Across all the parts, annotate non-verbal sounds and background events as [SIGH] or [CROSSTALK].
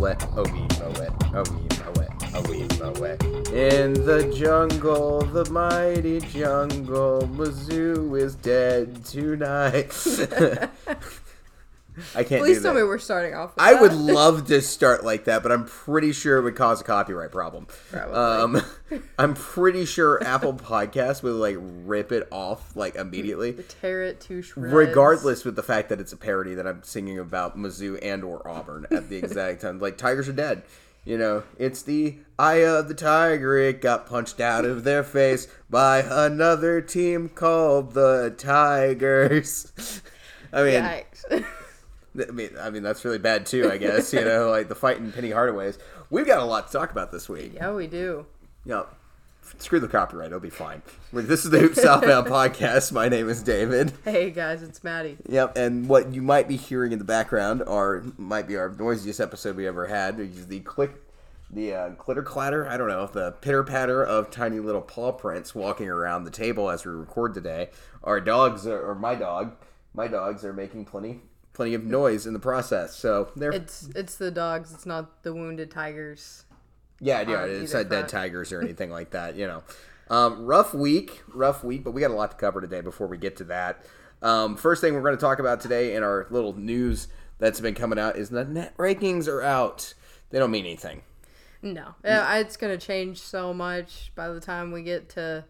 Oh, wee moet, a oh, wee moet, a oh, wee moet, a wee moet. In the jungle, the mighty jungle, Mizzou is dead tonight. [LAUGHS] I can't Please tell me we're starting off. With I that. would love to start like that, but I'm pretty sure it would cause a copyright problem. Probably. Um, [LAUGHS] I'm pretty sure Apple Podcasts would like rip it off like immediately, tear it to shreds. regardless with the fact that it's a parody that I'm singing about Mizzou and or Auburn at the exact [LAUGHS] time. Like Tigers are dead. You know, it's the eye of the tiger. It got punched out of their face by another team called the Tigers. [LAUGHS] I mean, Yikes. I mean, I mean that's really bad too. I guess you know, like the fighting Penny Hardaways. We've got a lot to talk about this week. yeah, we do. Yeah, screw the copyright; it'll be fine. This is the Hoop Southbound [LAUGHS] podcast. My name is David. Hey guys, it's Maddie. Yep, and what you might be hearing in the background are might be our noisiest episode we ever had. Which is the click, the uh, clitter clatter. I don't know the pitter patter of tiny little paw prints walking around the table as we record today. Our dogs, are, or my dog, my dogs are making plenty, plenty of noise in the process. So they're It's it's the dogs. It's not the wounded tigers. Yeah, yeah, it's either not dead tigers or [LAUGHS] anything like that. You know, um, rough week, rough week, but we got a lot to cover today. Before we get to that, um, first thing we're going to talk about today in our little news that's been coming out is the net rankings are out. They don't mean anything. No, it's gonna change so much by the time we get to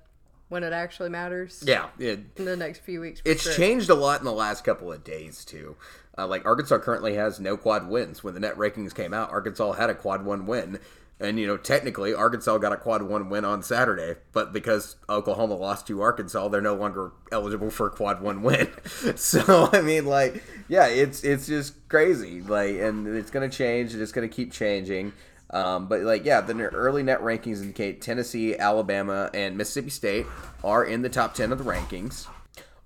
when it actually matters. Yeah, it, in the next few weeks. it's sure. changed a lot in the last couple of days too. Uh, like Arkansas currently has no quad wins. When the net rankings came out, Arkansas had a quad one win. And you know, technically, Arkansas got a quad one win on Saturday, but because Oklahoma lost to Arkansas, they're no longer eligible for a quad one win. [LAUGHS] so I mean, like, yeah, it's it's just crazy. Like, and it's gonna change, and it's gonna keep changing. Um, but like, yeah, the early net rankings indicate Tennessee, Alabama, and Mississippi State are in the top ten of the rankings.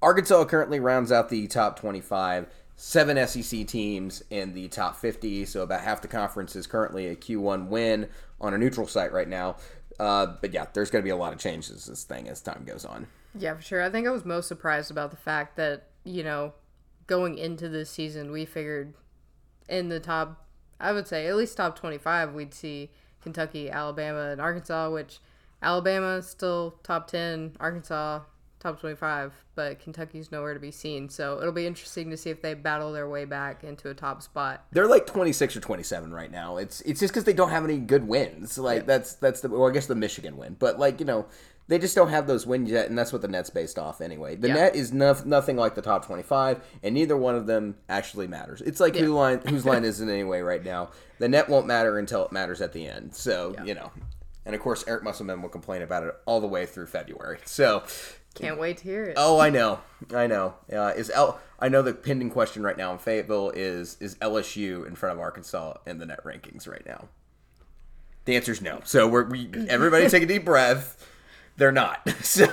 Arkansas currently rounds out the top 25, seven SEC teams in the top 50, so about half the conference is currently a Q1 win on a neutral site right now. Uh, but yeah, there's going to be a lot of changes this thing as time goes on. Yeah, for sure. I think I was most surprised about the fact that you know, going into this season, we figured in the top, I would say at least top twenty-five, we'd see Kentucky, Alabama, and Arkansas. Which Alabama is still top ten, Arkansas top twenty-five, but Kentucky's nowhere to be seen. So it'll be interesting to see if they battle their way back into a top spot. They're like 26 or 27 right now. It's it's just because they don't have any good wins. Like that's that's the well, I guess the Michigan win, but like you know. They just don't have those wins yet, and that's what the net's based off anyway. The Yeah. net is nof- nothing like the top twenty-five, and neither one of them actually matters. It's like who line whose line [LAUGHS] is it anyway right now. The net won't matter until it matters at the end. So you know, and of course Eric Musselman will complain about it all the way through February. So Can't wait to hear it. Oh, I know, I know. Uh, is L? I know the pending question right now in Fayetteville is is LSU in front of Arkansas in the net rankings right now? The answer is no. So we're we everybody take a deep breath. They're not. [LAUGHS] So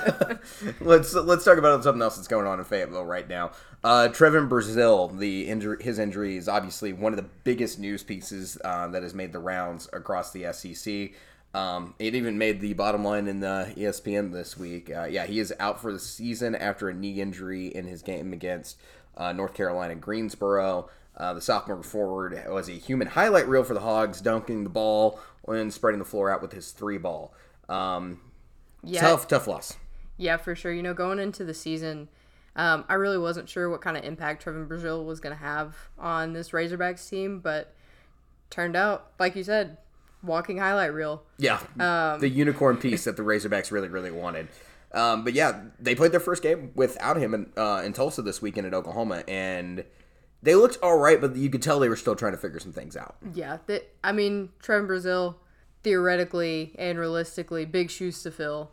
let's let's talk about something else that's going on in Fayetteville right now. Uh, Trevon Brazile, the injury, his injury is obviously one of the biggest news pieces uh, that has made the rounds across the SEC. Um, it even made the bottom line in the ESPN this week. Uh, yeah, he is out for the season after a knee injury in his game against uh, North Carolina Greensboro. Uh, the sophomore forward was a human highlight reel for the Hogs, dunking the ball and spreading the floor out with his three ball. Um, yeah, Tough, tough loss. Yeah, for sure. You know, going into the season, um, I really wasn't sure what kind of impact Trevon Brazile was going to have on this Razorbacks team, but turned out, like you said, walking highlight reel. Yeah, Um, the unicorn piece that the Razorbacks really, really wanted. Um, but yeah, they played their first game without him in, uh, in Tulsa this weekend at Oklahoma, and they looked all right, but you could tell they were still trying to figure some things out. Yeah, th- I mean, Trevon Brazile, theoretically and realistically, big shoes to fill.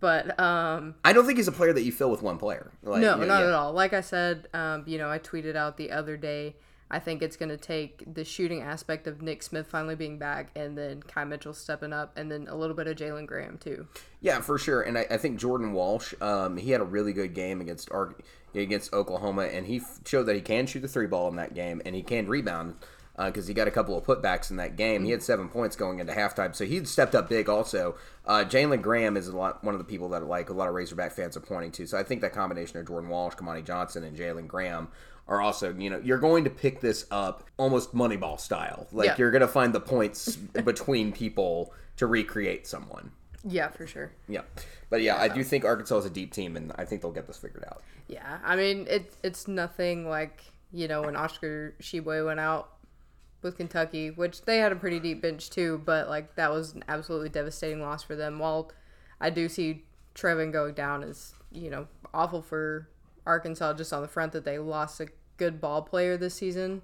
But um, I don't think he's a player that you fill with one player. Like, no, not yeah. at all. Like I said, um, you know, I tweeted out the other day. I think it's going to take the shooting aspect of Nick Smith finally being back, and then Kai Mitchell stepping up, and then a little bit of Jalen Graham too. Yeah, for sure. And I, I think Jordan Walsh, um, he had a really good game against Ar- against Oklahoma, and he f- showed that he can shoot the three ball in that game, and he can rebound. Because he got a couple of putbacks in that game. He had seven points going into halftime, so he'd stepped up big. Also, uh, Jalen Graham is a lot one of the people that like a lot of Razorback fans are pointing to. So I think that combination of Jordan Walsh, Kamani Johnson, and Jalen Graham are also you know you're going to pick this up almost Moneyball style. Like Yeah. you're going to find the points [LAUGHS] between people to recreate someone. Yeah, for sure. Yeah, but yeah, I do think Arkansas is a deep team, and I think they'll get this figured out. Yeah, I mean it. It's nothing like you know when Oscar Tshiebwe went out with Kentucky, which they had a pretty deep bench too, but like that was an absolutely devastating loss for them. While I do see Trevon going down is you know awful for Arkansas just on the front that they lost a good ball player this season,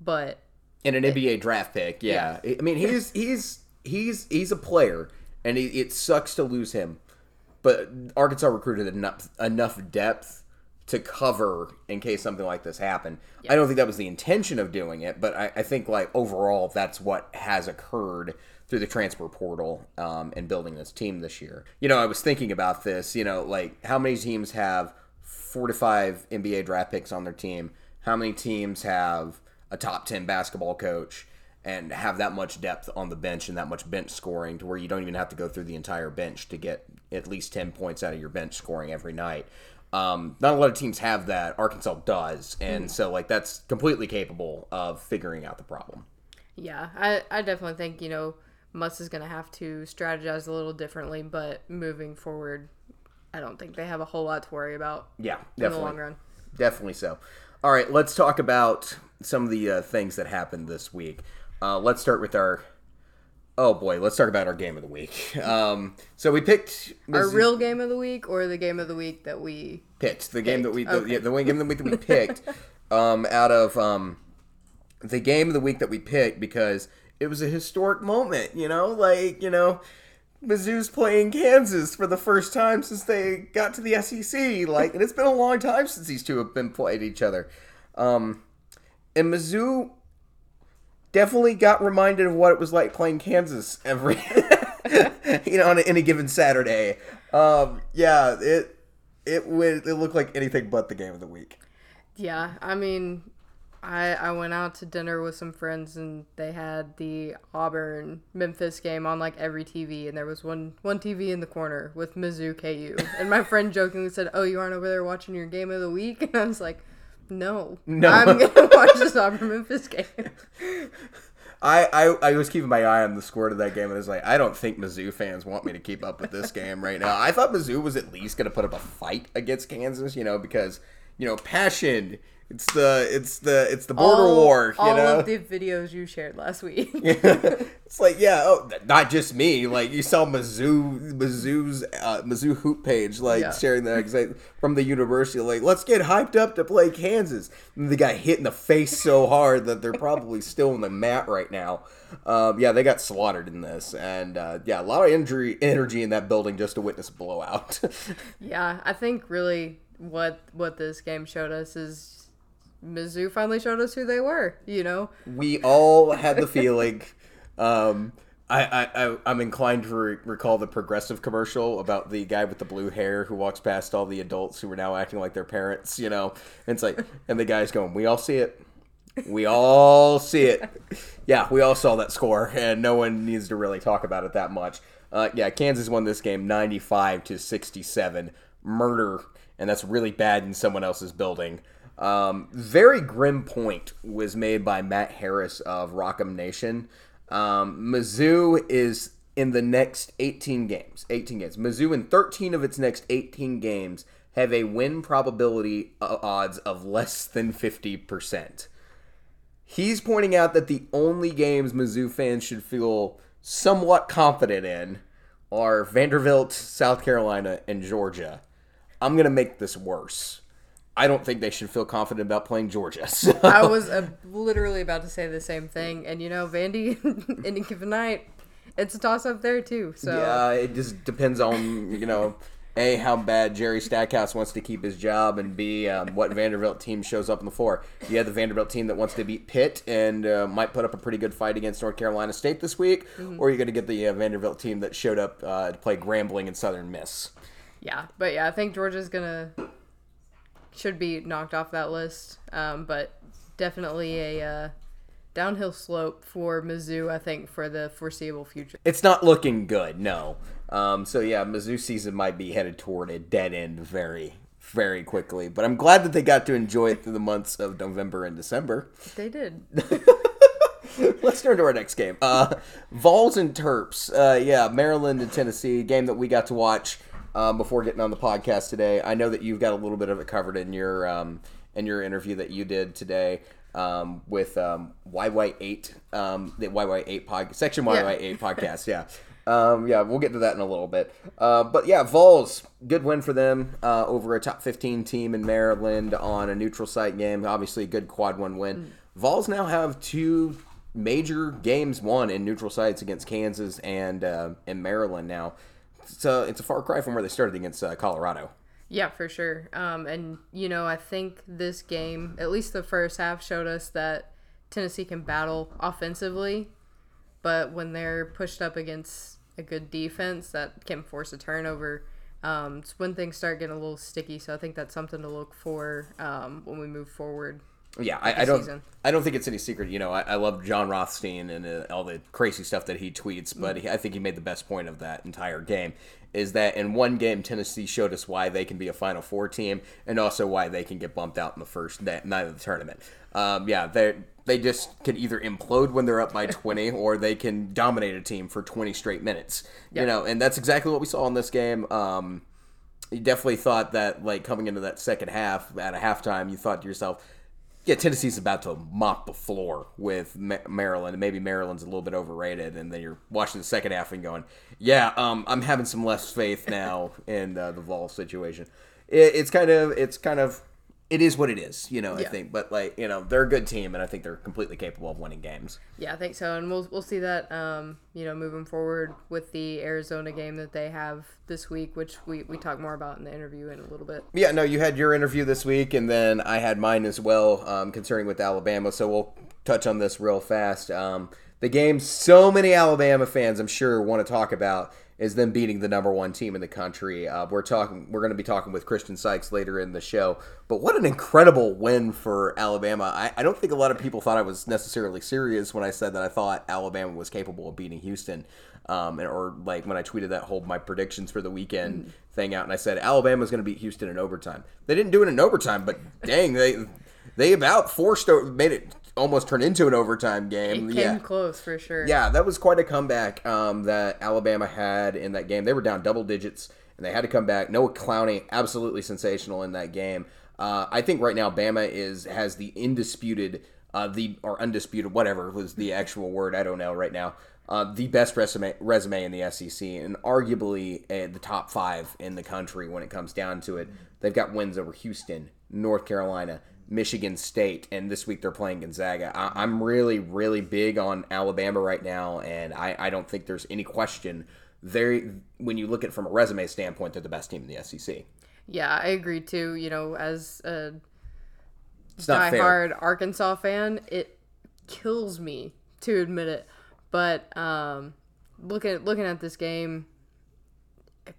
but in an NBA draft pick. Yeah, I mean he's he's he's he's a player, and he, it sucks to lose him. But Arkansas recruited enough enough depth to cover in case something like this happened. I don't think that was the intention of doing it, but I, I think like overall that's what has occurred through the transfer portal um, and building this team this year. You know, I was thinking about this. You know, like how many teams have four to five NBA draft picks on their team? How many teams have a top 10 basketball coach and have that much depth on the bench and that much bench scoring to where you don't even have to go through the entire bench to get at least 10 points out of your bench scoring every night. Um, not a lot of teams have that. Arkansas does. And so, like, that's completely capable of figuring out the problem. Yeah, I, I definitely think, you know, Muss is going to have to strategize a little differently, but moving forward, I don't think they have a whole lot to worry about Yeah, in the definitely. long run. Definitely so. All right, let's talk about some of the uh, things that happened this week. Uh, let's start with our. Oh boy, let's talk about our game of the week. [LAUGHS] Um, so we picked Our real game of the week or the game of the week that we. picked the game that we the, Okay. yeah, the game of the week that we picked [LAUGHS] um, out of um, the game of the week that we picked because it was a historic moment. You know, like you know. Mizzou's playing Kansas for the first time since they got to the SEC. Like, and it's been a long time since these two have been played each other. Um, and Mizzou definitely got reminded of what it was like playing Kansas every, [LAUGHS] you know, on any given Saturday. Um, yeah, it it would it looked like anything but the game of the week. Yeah, I mean, I I went out to dinner with some friends and they had the Auburn Memphis game on like every TV and there was one one TV in the corner with Mizzou KU and my friend jokingly said, "Oh, you aren't over there watching your game of the week?" [LAUGHS] And I was like, "No, No. I'm gonna [LAUGHS] watch this Auburn Memphis game." I, I, I was keeping my eye on the score to that game, and I was like, I don't think Mizzou fans want me to keep up with this game right now. I thought Mizzou was at least going to put up a fight against Kansas, you know, because you know passion. It's the it's the it's the border all, war, you all know. of the videos you shared last week. [LAUGHS] it's like yeah, oh, not just me. Like you saw Mizzou, Mizzou's uh, Mizzou hoop page, like Yeah. sharing that from the university. Like let's get hyped up to play Kansas. And they got hit in the face so hard that they're probably still in the mat right now. Um, yeah, they got slaughtered in this, and uh, yeah, a lot of injury energy in that building just to witness a blowout. [LAUGHS] Yeah, I think really what what this game showed us is Mizzou finally showed us who they were. You know, we all had the feeling. [LAUGHS] Um, I, I, I'm inclined to re- recall the progressive commercial about the guy with the blue hair who walks past all the adults who are now acting like their parents, you know? And it's like, [LAUGHS] and the guy's going, We all see it. We all see it. Yeah, we all saw that score, and no one needs to really talk about it that much. Uh, yeah, Kansas won this game 95 to 67. Murder, and that's really bad in someone else's building. Um, very grim point was made by Matt Harris of Rock M Nation. Um, Mizzou is in the next 18 games. 18 games. Mizzou in 13 of its next 18 games have a win probability uh, odds of less than 50%. He's pointing out that the only games Mizzou fans should feel somewhat confident in are Vanderbilt, South Carolina, and Georgia. I'm going to make this worse. I don't think they should feel confident about playing Georgia. [LAUGHS] So. I was uh, literally about to say the same thing, and you know, Vandy, [LAUGHS] any given night, it's a toss up there too. So Yeah, it just depends on you know, a how bad Jerry Stackhouse wants to keep his job, and b um, what Vanderbilt team shows up in the floor. You have the Vanderbilt team that wants to beat Pitt and uh, might put up a pretty good fight against North Carolina State this week, or you're going to get the uh, Vanderbilt team that showed up uh, to play Grambling and Southern Miss. Yeah, but yeah, I think Georgia's gonna should be knocked off that list. Um, but definitely a uh, downhill slope for Mizzou, I think, for the foreseeable future. It's not looking good, no. Um, so yeah, Mizzou season might be headed toward a dead end very, very quickly. But I'm glad that they got to enjoy it through the months of November and December. They did. [LAUGHS] Let's turn to our next game. Uh, Vols and Terps. Uh, yeah, Maryland and Tennessee. Game that we got to watch um, before getting on the podcast today. I know that you've got a little bit of it covered in your um, in your interview that you did today um, with um, YY8, um, the YY8 pod, section YY8 yeah. [LAUGHS] podcast. Yeah. Um, yeah, we'll get to that in a little bit. Uh, but yeah, Vols, good win for them uh, over a top 15 team in Maryland on a neutral site game. Obviously, a good quad one win. Mm. Vols now have two major games won in neutral sites against Kansas and uh, and Maryland now. So it's a far cry from where they started against uh, Colorado. Yeah, for sure. Um, and you know, I think this game, at least the first half, showed us that Tennessee can battle offensively, but when they're pushed up against a good defense that can force a turnover, um, it's when things start getting a little sticky. So I think that's something to look for um, when we move forward yeah, I, I, don't. Season. I don't think it's any secret. You know, I, I love Jon Rothstein and uh, all the crazy stuff that he tweets, but he, I think he made the best point of that entire game. Is that in one game Tennessee showed us why they can be a Final Four team, and also why they can get bumped out in the first night of the tournament. Um, yeah, they they just can either implode when they're up by [LAUGHS] 20, or they can dominate a team for 20 straight minutes. Yep. You know, and that's exactly what we saw in this game. Um, you definitely thought that, like coming into that second half at a halftime, you thought to yourself yeah, Tennessee's about to mop the floor with Maryland, and maybe Maryland's a little bit overrated. And then you're watching the second half and going, "Yeah, um, I'm having some less faith now in uh, the Vol situation." It, it's kind of, it's kind of it is what it is, you know. Yeah. I think, but like you know, they're a good team, and I think they're completely capable of winning games. Yeah, I think so, and we'll we'll see that, um, you know, moving forward with the Arizona game that they have this week, which we we talk more about in the interview in a little bit. Yeah, no, you had your interview this week, and then I had mine as well, um, concerning with Alabama. So we'll touch on this real fast. Um, the game, so many Alabama fans, I'm sure, want to talk about is them beating the number one team in the country. Uh, we're talking. We're going to be talking with Christian Sykes later in the show. But what an incredible win for Alabama! I, I, don't think a lot of people thought I was necessarily serious when I said that I thought Alabama was capable of beating Houston, um, or like when I tweeted that whole my predictions for the weekend mm. thing out, and I said Alabama's going to beat Houston in overtime. They didn't do it in overtime, but dang, they they about forced made it almost turned into an overtime game. It came yeah. close for sure. Yeah, that was quite a comeback um, that Alabama had in that game. They were down double digits and they had to come back. Noah Clowney, absolutely sensational in that game. Uh, I think right now Bama is has the indisputed, uh, the or undisputed, whatever was the actual word. I don't know right now. Uh, the best resume resume in the SEC and arguably uh, the top five in the country when it comes down to it. They've got wins over Houston, North Carolina, Michigan State, and this week they're playing Gonzaga. I, am really, really big on Alabama right now, and I, I don't think there's any question. They, when you look at it from a resume standpoint, they're the best team in the SEC. Yeah, I agree too. You know, as a diehard Arkansas fan, it kills me to admit it. But um, looking looking at this game,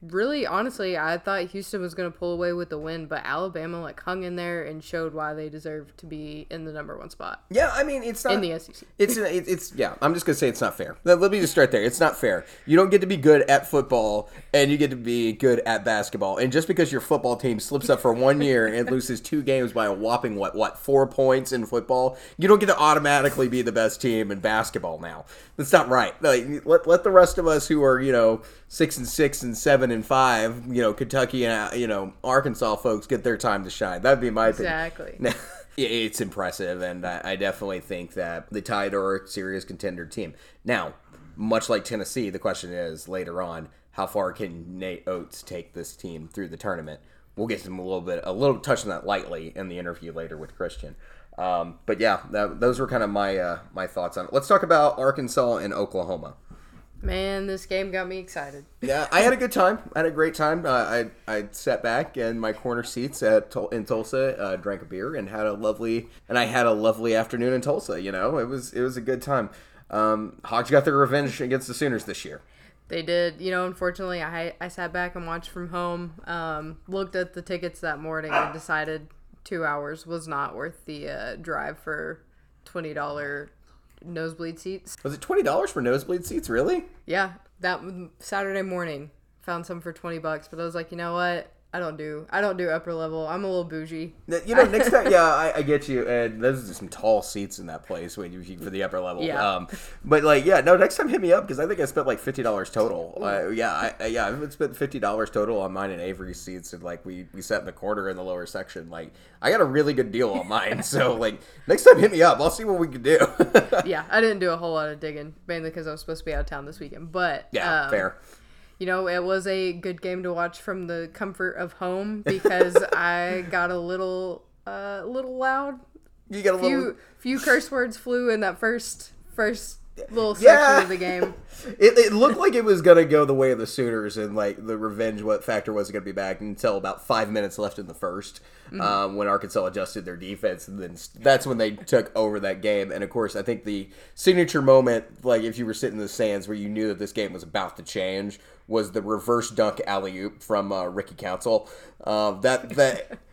really honestly i thought houston was going to pull away with the win but alabama like hung in there and showed why they deserve to be in the number one spot. Yeah i mean it's not in the sec it's uh, it's yeah i'm just going to say it's not fair. Let me just start there. It's not fair. You don't get to be good at football and you get to be good at basketball. And just because your football team slips up for one year and [LAUGHS] loses two games by a whopping what what four points in football you don't get to automatically be the best team in basketball now. That's not right. Like let, let the rest of us who are you know six and six and seven and five, you know, Kentucky and you know Arkansas folks get their time to shine. That'd be my exactly. opinion. Exactly. [LAUGHS] it's impressive, and I, I definitely think that the Tide are a serious contender team. Now, much like Tennessee, the question is later on, how far can Nate Oats take this team through the tournament? We'll get some a little bit, a little touch on that lightly in the interview later with Christian. Um, but yeah, that, those were kind of my uh, my thoughts on it. Let's talk about Arkansas and Oklahoma. Man, this game got me excited. Yeah, I had a good time. I had a great time. Uh, I I sat back in my corner seats at in Tulsa, uh, drank a beer, and had a lovely and I had a lovely afternoon in Tulsa. You know, it was it was a good time. Um, Hogs got their revenge against the Sooners this year. They did. You know, unfortunately, I I sat back and watched from home. Um, looked at the tickets that morning and decided two hours was not worth the uh, drive for twenty dollar nosebleed seats. Was it twenty dollars for nosebleed seats? Really? Yeah, that Saturday morning found some for twenty bucks, but I was like, you know what? I don't do I don't do upper level. I'm a little bougie. You know, next time, [LAUGHS] yeah, I, I get you. And there's some tall seats in that place when you for the upper level. Yeah. Um, but like, yeah, no, next time hit me up because I think I spent like fifty dollars total. Uh, yeah, I, I, yeah, I've spent fifty dollars total on mine and Avery's seats, and like we we sat in the corner in the lower section. Like, I got a really good deal on mine. so [LAUGHS] like, next time hit me up. I'll see what we can do. yeah, I didn't do a whole lot of digging, mainly because I was supposed to be out of town this weekend. But yeah, um, fair. You know, it was a good game to watch from the comfort of home [LAUGHS] because I got a little, uh, little loud. You got a little. Few, few curse words flew in that first, first little section Yeah. of the game. [LAUGHS] It, it looked like it was gonna go the way of the Sooners, and like the revenge what factor wasn't gonna be back until about five minutes left in the 1st um, when Arkansas adjusted their defense, and then that's when they took over that game. And of course, I think the signature moment, like if you were sitting in the stands where you knew that this game was about to change, was the reverse dunk alley oop from uh, Ricky Council. Uh, that that. [LAUGHS]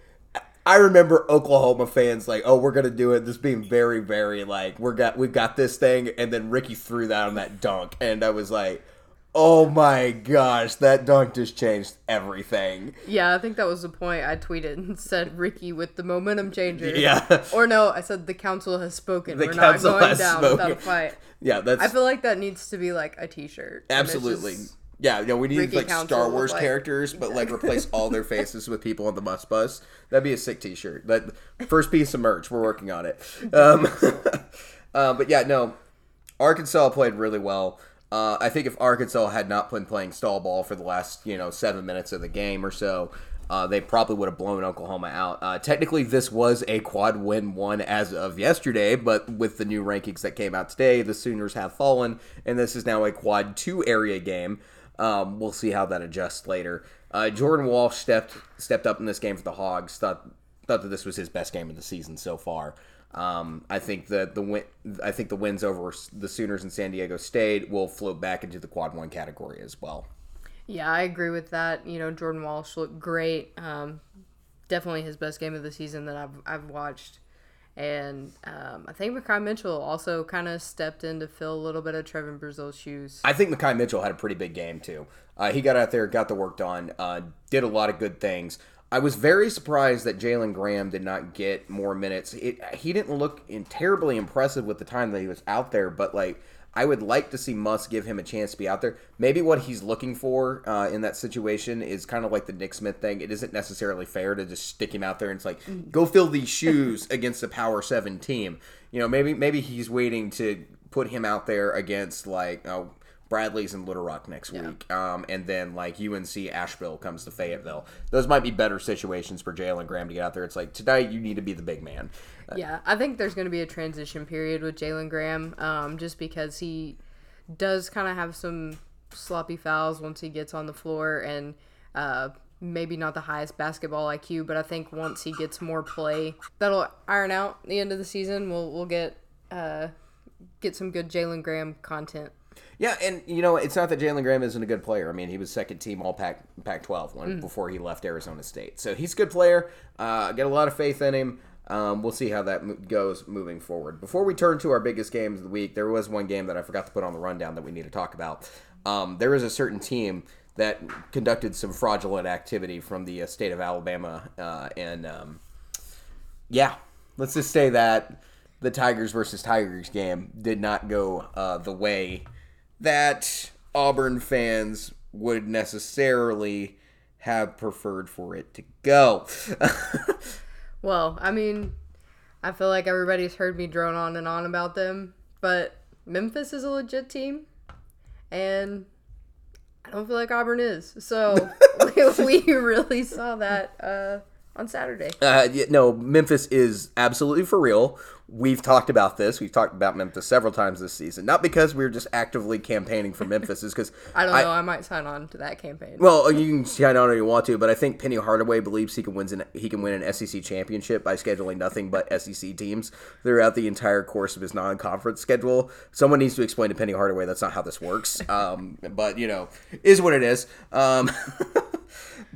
I remember Oklahoma fans like, "Oh, we're gonna do it." This being very, very like, "We're got, we've got this thing," and then Ricky threw that on that dunk, and I was like, "Oh my gosh, that dunk just changed everything." Yeah, I think that was the point. I tweeted and said Ricky with the momentum changer. Yeah, Or no, I said the council has spoken. The We're council not going has down spoken. without a fight. [LAUGHS] yeah, that's I feel like that needs to be like a T-shirt. Absolutely. just- Yeah, know, we need Ricky like Council Star Wars like- characters, but like replace all their [LAUGHS] faces with people on the bus bus. That'd be a sick T-shirt. That first piece of merch. We're working on it. Um, [LAUGHS] uh, but yeah, no, Arkansas played really well. Uh, I think if Arkansas had not been playing stall ball for the last you know seven minutes of the game or so, uh, they probably would have blown Oklahoma out. Uh, technically, this was a quad win one as of yesterday, but with the new rankings that came out today, the Sooners have fallen, and this is now a quad two area game. Um, we'll see how that adjusts later. Uh, Jordan Walsh stepped stepped up in this game for the Hogs. Thought thought that this was his best game of the season so far. Um, I think that the win, I think the wins over the Sooners and San Diego State will float back into the quad one category as well. Yeah, I agree with that. You know, Jordan Walsh looked great. Um, definitely his best game of the season that I've I've watched. And um, I think Makhi Mitchell also kind of stepped in to fill a little bit of Trevon Brazile's shoes. I think Makhi Mitchell had a pretty big game too. Uh, he got out there, got the work done, uh, did a lot of good things. I was very surprised that Jalen Graham did not get more minutes. It, he didn't look in, terribly impressive with the time that he was out there, but like I would like to see Muss give him a chance to be out there. Maybe what he's looking for uh, in that situation is kind of like the Nick Smith thing. It isn't necessarily fair to just stick him out there and it's like, go fill these [LAUGHS] shoes against a Power Seven team. You know, maybe maybe he's waiting to put him out there against like. Oh, Bradley's in Little Rock next week, um, and then like UNC Asheville comes to Fayetteville. Those might be better situations for Jalen Graham to get out there. It's like tonight you need to be the big man. Yeah, I think there's going to be a transition period with Jalen Graham, um, just because he does kind of have some sloppy fouls once he gets on the floor, and uh, maybe not the highest basketball IQ, but I think once he gets more play, that'll iron out the end of the season. We'll we'll get uh, get some good Jalen Graham content. Yeah, and you know it's not that Jalen Graham isn't a good player. I mean, he was second team All Pac Pac-12 when before he left Arizona State, so he's a good player. Uh, got a lot of faith in him. Um, we'll see how that mo- goes moving forward. Before we turn to our biggest games of the week, there was one game that I forgot to put on the rundown that we need to talk about. Um, there is a certain team that conducted some fraudulent activity from the uh, state of Alabama, uh, and um, yeah, let's just say that the Tigers versus Tigers game did not go uh, the way that Auburn fans would necessarily have preferred for it to go. [LAUGHS] Well, I mean, I feel like everybody's heard me drone on and on about them, but Memphis is a legit team, and I don't feel like Auburn is. So [LAUGHS] we, really saw that uh, on Saturday. Uh, no, Memphis is absolutely for real. We've talked about this. We've talked about Memphis several times this season. Not because we're just actively campaigning for Memphis, is because [LAUGHS] I don't know. I might sign on to that campaign. Well, you can sign on if you want to, but I think Penny Hardaway believes he can win an, he can win an SEC championship by scheduling nothing but SEC teams throughout the entire course of his non-conference schedule. Someone needs to explain to Penny Hardaway that's not how this works. Um, but you know, is what it is. Um, [LAUGHS]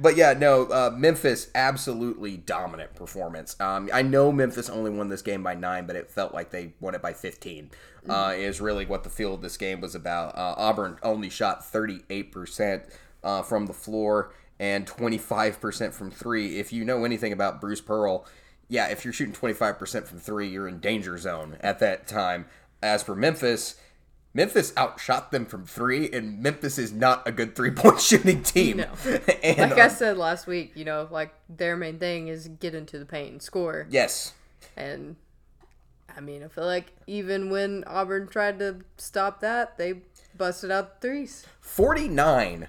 but yeah, no, uh, Memphis absolutely dominant performance. Um, I know Memphis only won this game by nine, but it felt like they won it by 15. Uh, is really what the feel of this game was about. Uh, Auburn only shot 38% uh, from the floor and 25% from three. If you know anything about Bruce Pearl, yeah, if you're shooting 25% from three, you're in danger zone at that time. As for Memphis, Memphis outshot them from three, and Memphis is not a good three point [LAUGHS] shooting team. No. [LAUGHS] and, like I um, said last week, you know, like their main thing is get into the paint and score. yes, And I mean, I feel like even when Auburn tried to stop that, they busted out threes. 49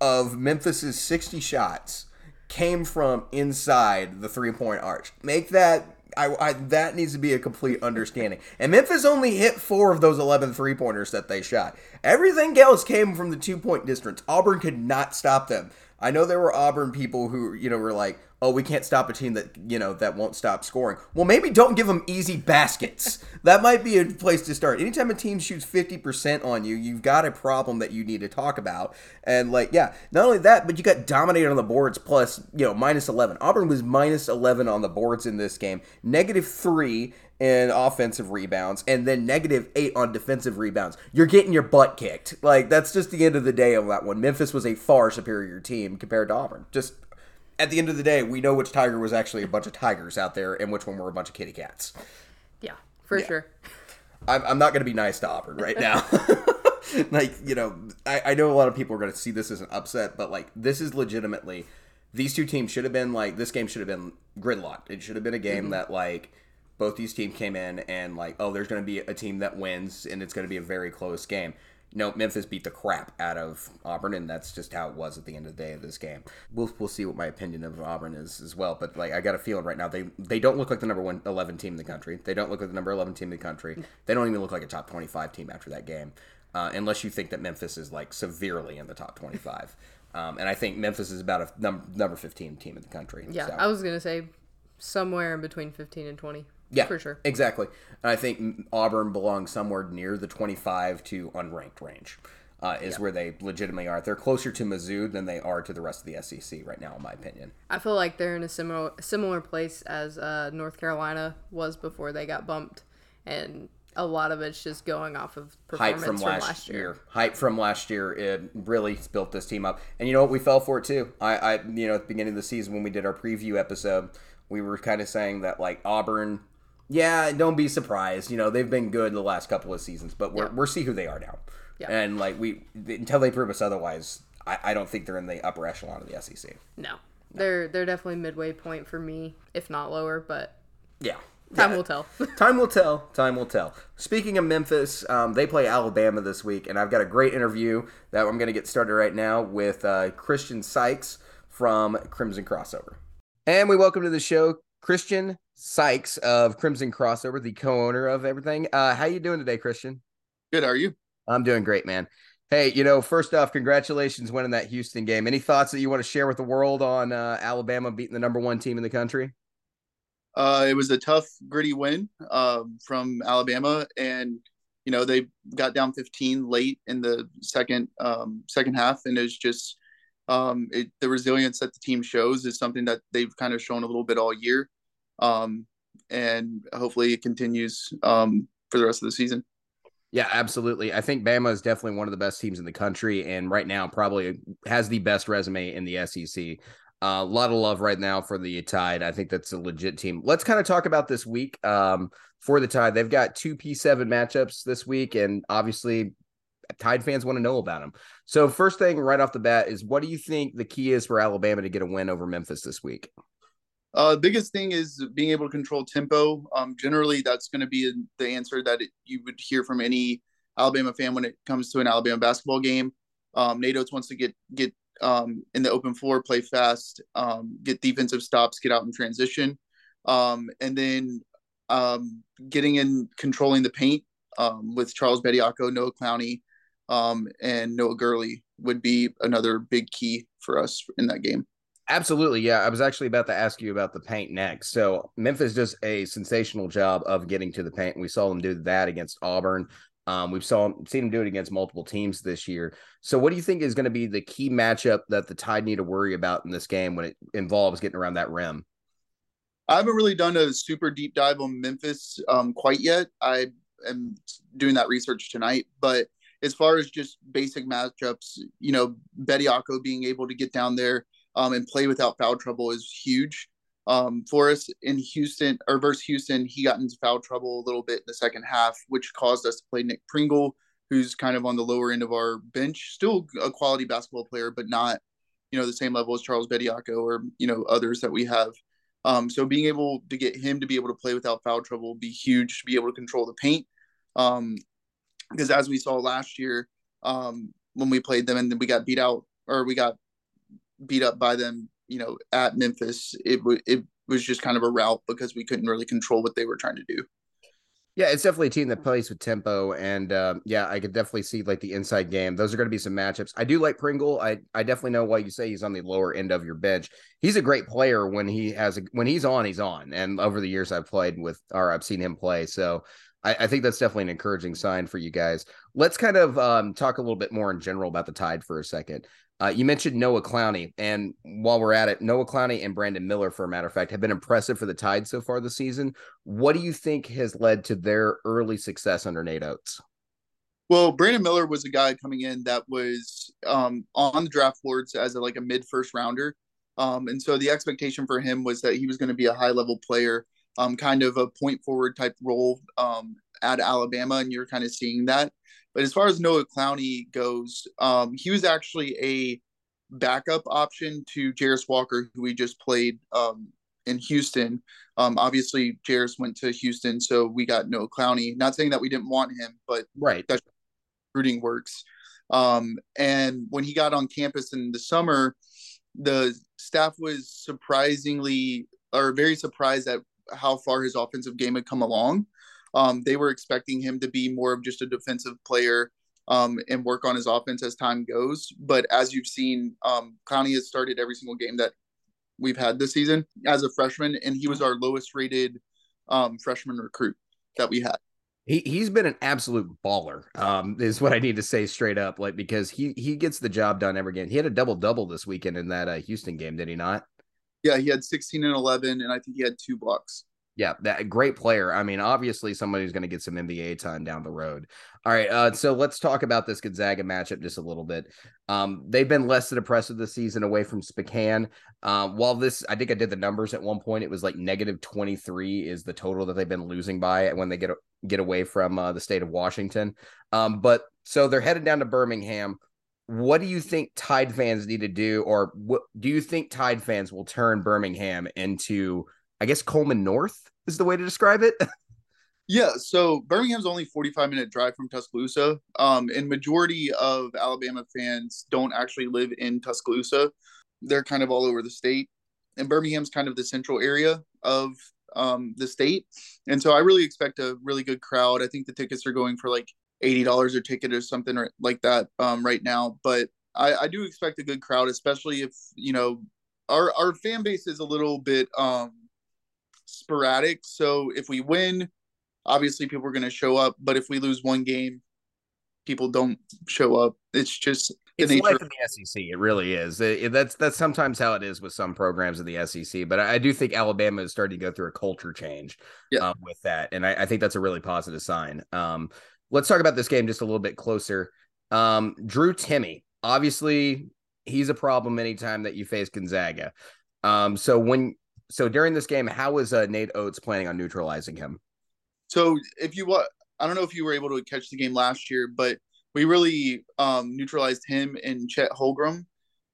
of Memphis's 60 shots came from inside the three point arch. Make that. I, I, that needs to be a complete understanding. And Memphis only hit four of those 11 three pointers that they shot. Everything else came from the two point distance. Auburn could not stop them. I know there were Auburn people who, you know, were like, oh, we can't stop a team that, you know, that won't stop scoring. Well, maybe don't give them easy baskets. [LAUGHS] that might be a place to start. Anytime a team shoots 50% on you, you've got a problem that you need to talk about. And, like, yeah, not only that, but you got dominated on the boards plus, you know, minus 11. Auburn was minus 11 on the boards in this game, negative three in offensive rebounds and then negative eight on defensive rebounds. You're getting your butt kicked. Like that's just the end of the day of that one. Memphis was a far superior team compared to Auburn. Just at the end of the day, we know which tiger was actually a bunch of tigers out there and which one were a bunch of kitty cats. Yeah, for sure. I'm, I'm not going to be nice to Auburn right now. [LAUGHS] like, you know, I, I know a lot of people are going to see this as an upset, but like, this is legitimately, these two teams should have been like, this game should have been gridlocked. It should have been a game mm-hmm. that like, both these teams came in and like, oh, there's going to be a team that wins and it's going to be a very close game. No, Memphis beat the crap out of Auburn, and that's just how it was at the end of the day of this game. We'll, we'll see what my opinion of Auburn is as well. But like, I got a feeling right now they they don't look like the number one 11 team in the country. They don't look like the number 11 team in the country. They don't even look like a top 25 team after that game, uh, unless you think that Memphis is like severely in the top 25. Um, and I think Memphis is about a num- number 15 team in the country. Yeah, So- I was gonna say somewhere in between fifteen and twenty. Yeah, for sure. Exactly. And I think Auburn belongs somewhere near the 25 to unranked range. Uh, is where they legitimately are. They're closer to Mizzou than they are to the rest of the SEC right now, in my opinion. I feel like they're in a similar similar place as uh, North Carolina was before they got bumped, and a lot of it's just going off of Hype performance from from last, last, year. year. Hype from last year. It really built this team up. And you know what? We fell for it too. I, I you know, at the beginning of the season when we did our preview episode, we were kind of saying that like Auburn. Yeah, don't be surprised. You know they've been good the last couple of seasons, but we're Yeah. we're see who they are now. Yeah. And like we until they prove us otherwise, I, I don't think they're in the upper echelon of the SEC. No, they're they're definitely midway point for me, if not lower. But Yeah. time Yeah. will tell. [LAUGHS] Time will tell. Time will tell. Speaking of Memphis, um, they play Alabama this week, and I've got a great interview that I'm going to get started right now with uh, Christian Sykes from Crimson Crossover. And we welcome to the show Christian Sykes of Crimson Crossover, the co-owner of everything. Uh, how you doing today, Christian? Good. Are you? I'm doing great, man. Hey, you know, first off, congratulations winning that Houston game. Any thoughts that you want to share with the world on uh, Alabama beating the number one team in the country? Uh, it was a tough, gritty win um, from Alabama, and you know they got down 15 late in the second um, second half, and it's just um, it, the resilience that the team shows is something that they've kind of shown a little bit all year, um, and hopefully it continues um, for the rest of the season. Yeah, absolutely. I think Bama is definitely one of the best teams in the country, and right now probably has the best resume in the SEC. A lot of love right now for the Tide. I think that's a legit team. Let's kind of talk about this week um, for the Tide. They've got two P7 matchups this week, and obviously, Tide fans want to know about them. So, first thing right off the bat is what do you think the key is for Alabama to get a win over Memphis this week? Uh, biggest thing is being able to control tempo. Um, generally, that's going to be the answer that it, you would hear from any Alabama fan when it comes to an Alabama basketball game. Um, wants to get get um, in the open floor, play fast, um, get defensive stops, get out in transition, um, and then um, getting in controlling the paint um, with Charles Bediako, Noah Clowney, um, and Noah Gurley would be another big key for us in that game. Absolutely. Yeah. I was actually about to ask you about the paint next. So Memphis does a sensational job of getting to the paint. We saw them do that against Auburn. Um, we've saw seen them do it against multiple teams this year. So, what do you think is going to be the key matchup that the Tide need to worry about in this game when it involves getting around that rim? I haven't really done a super deep dive on Memphis um, quite yet. I am doing that research tonight, but as far as just basic matchups, you know, Bediako being able to get down there um, and play without foul trouble is huge um, for us in Houston or versus Houston. He got into foul trouble a little bit in the second half, which caused us to play Nick Pringle, who's kind of on the lower end of our bench, still a quality basketball player, but not you know the same level as Charles Bediako or you know others that we have. Um, so being able to get him to be able to play without foul trouble will be huge to be able to control the paint. Um, because as we saw last year, um, when we played them and then we got beat out or we got beat up by them, you know, at Memphis, it w- it was just kind of a rout because we couldn't really control what they were trying to do. Yeah, it's definitely a team that plays with tempo, and uh, yeah, I could definitely see like the inside game. Those are going to be some matchups. I do like Pringle. I I definitely know why you say he's on the lower end of your bench. He's a great player when he has a, when he's on, he's on. And over the years I've played with or I've seen him play, so I, I think that's definitely an encouraging sign for you guys. Let's kind of um, talk a little bit more in general about the Tide for a second. Uh, you mentioned Noah Clowney, and while we're at it, Noah Clowney and Brandon Miller, for a matter of fact, have been impressive for the Tide so far this season. What do you think has led to their early success under Nate Oats? Well, Brandon Miller was a guy coming in that was um, on the draft boards as a, like a mid first rounder, um, and so the expectation for him was that he was going to be a high level player, um, kind of a point forward type role um, at Alabama, and you're kind of seeing that. But as far as Noah Clowney goes, um, he was actually a backup option to Jarace Walker, who we just played um, in Houston. Um, obviously, Jarace went to Houston, so we got Noah Clowney. Not saying that we didn't want him, but right, that's recruiting works. Um, and when he got on campus in the summer, the staff was surprisingly or very surprised at how far his offensive game had come along. Um, they were expecting him to be more of just a defensive player um, and work on his offense as time goes. But as you've seen, um, Clowney has started every single game that we've had this season as a freshman, and he was our lowest rated um, freshman recruit that we had. He he's been an absolute baller. Um, is what I need to say straight up, like because he he gets the job done every game. He had a double double this weekend in that uh, Houston game, did he not? Yeah, he had 16 and 11, and I think he had two blocks. Yeah, that great player. I mean, obviously somebody who's going to get some NBA time down the road. All right, uh, so let's talk about this Gonzaga matchup just a little bit. Um, they've been less than impressive this season away from Spokane. Um, while this, I think I did the numbers at one point. It was like negative twenty three is the total that they've been losing by when they get get away from uh, the state of Washington. Um, but so they're headed down to Birmingham. What do you think Tide fans need to do, or what do you think Tide fans will turn Birmingham into? I guess Coleman North is the way to describe it. [LAUGHS] yeah, so Birmingham's only 45 minute drive from Tuscaloosa. Um, and majority of Alabama fans don't actually live in Tuscaloosa. They're kind of all over the state. And Birmingham's kind of the central area of um, the state. And so I really expect a really good crowd. I think the tickets are going for like $80 a ticket or something like that um, right now. But I, I do expect a good crowd, especially if, you know, our, our fan base is a little bit um, sporadic. So if we win, obviously people are going to show up. But if we lose one game, people don't show up. It's just it's nature. life in the SEC. It really is. It, it, that's that's sometimes how it is with some programs in the SEC. But I, I do think Alabama is starting to go through a culture change yeah. uh, with that, and I, I, think that's a really positive sign. Um, let's talk about this game just a little bit closer. Um, Drew Timme, obviously, he's a problem anytime that you face Gonzaga. Um, so when so during this game, how was uh, Nate Oats planning on neutralizing him? So if you what I don't know if you were able to catch the game last year, but we really um, neutralized him and Chet Holmgren,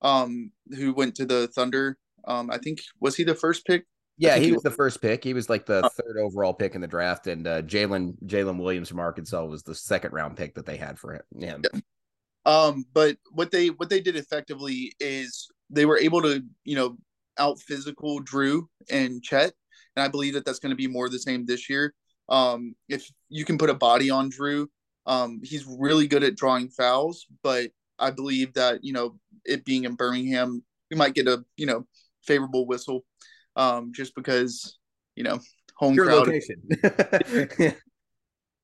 um, who went to the Thunder. Um, I think was he the first pick? Yeah, he was the first pick. He was like the uh, third overall pick in the draft, and uh, Jaylin Jaylin Williams from Arkansas was the second round pick that they had for him. Yeah. Um, but what they what they did effectively is they were able to you know out physical Drew and Chet, and I believe that that's going to be more the same this year. Um, if you can put a body on Drew, um, he's really good at drawing fouls, but I believe that you know it being in Birmingham, we might get a you know favorable whistle, um, just because you know home Your crowd. location. [LAUGHS]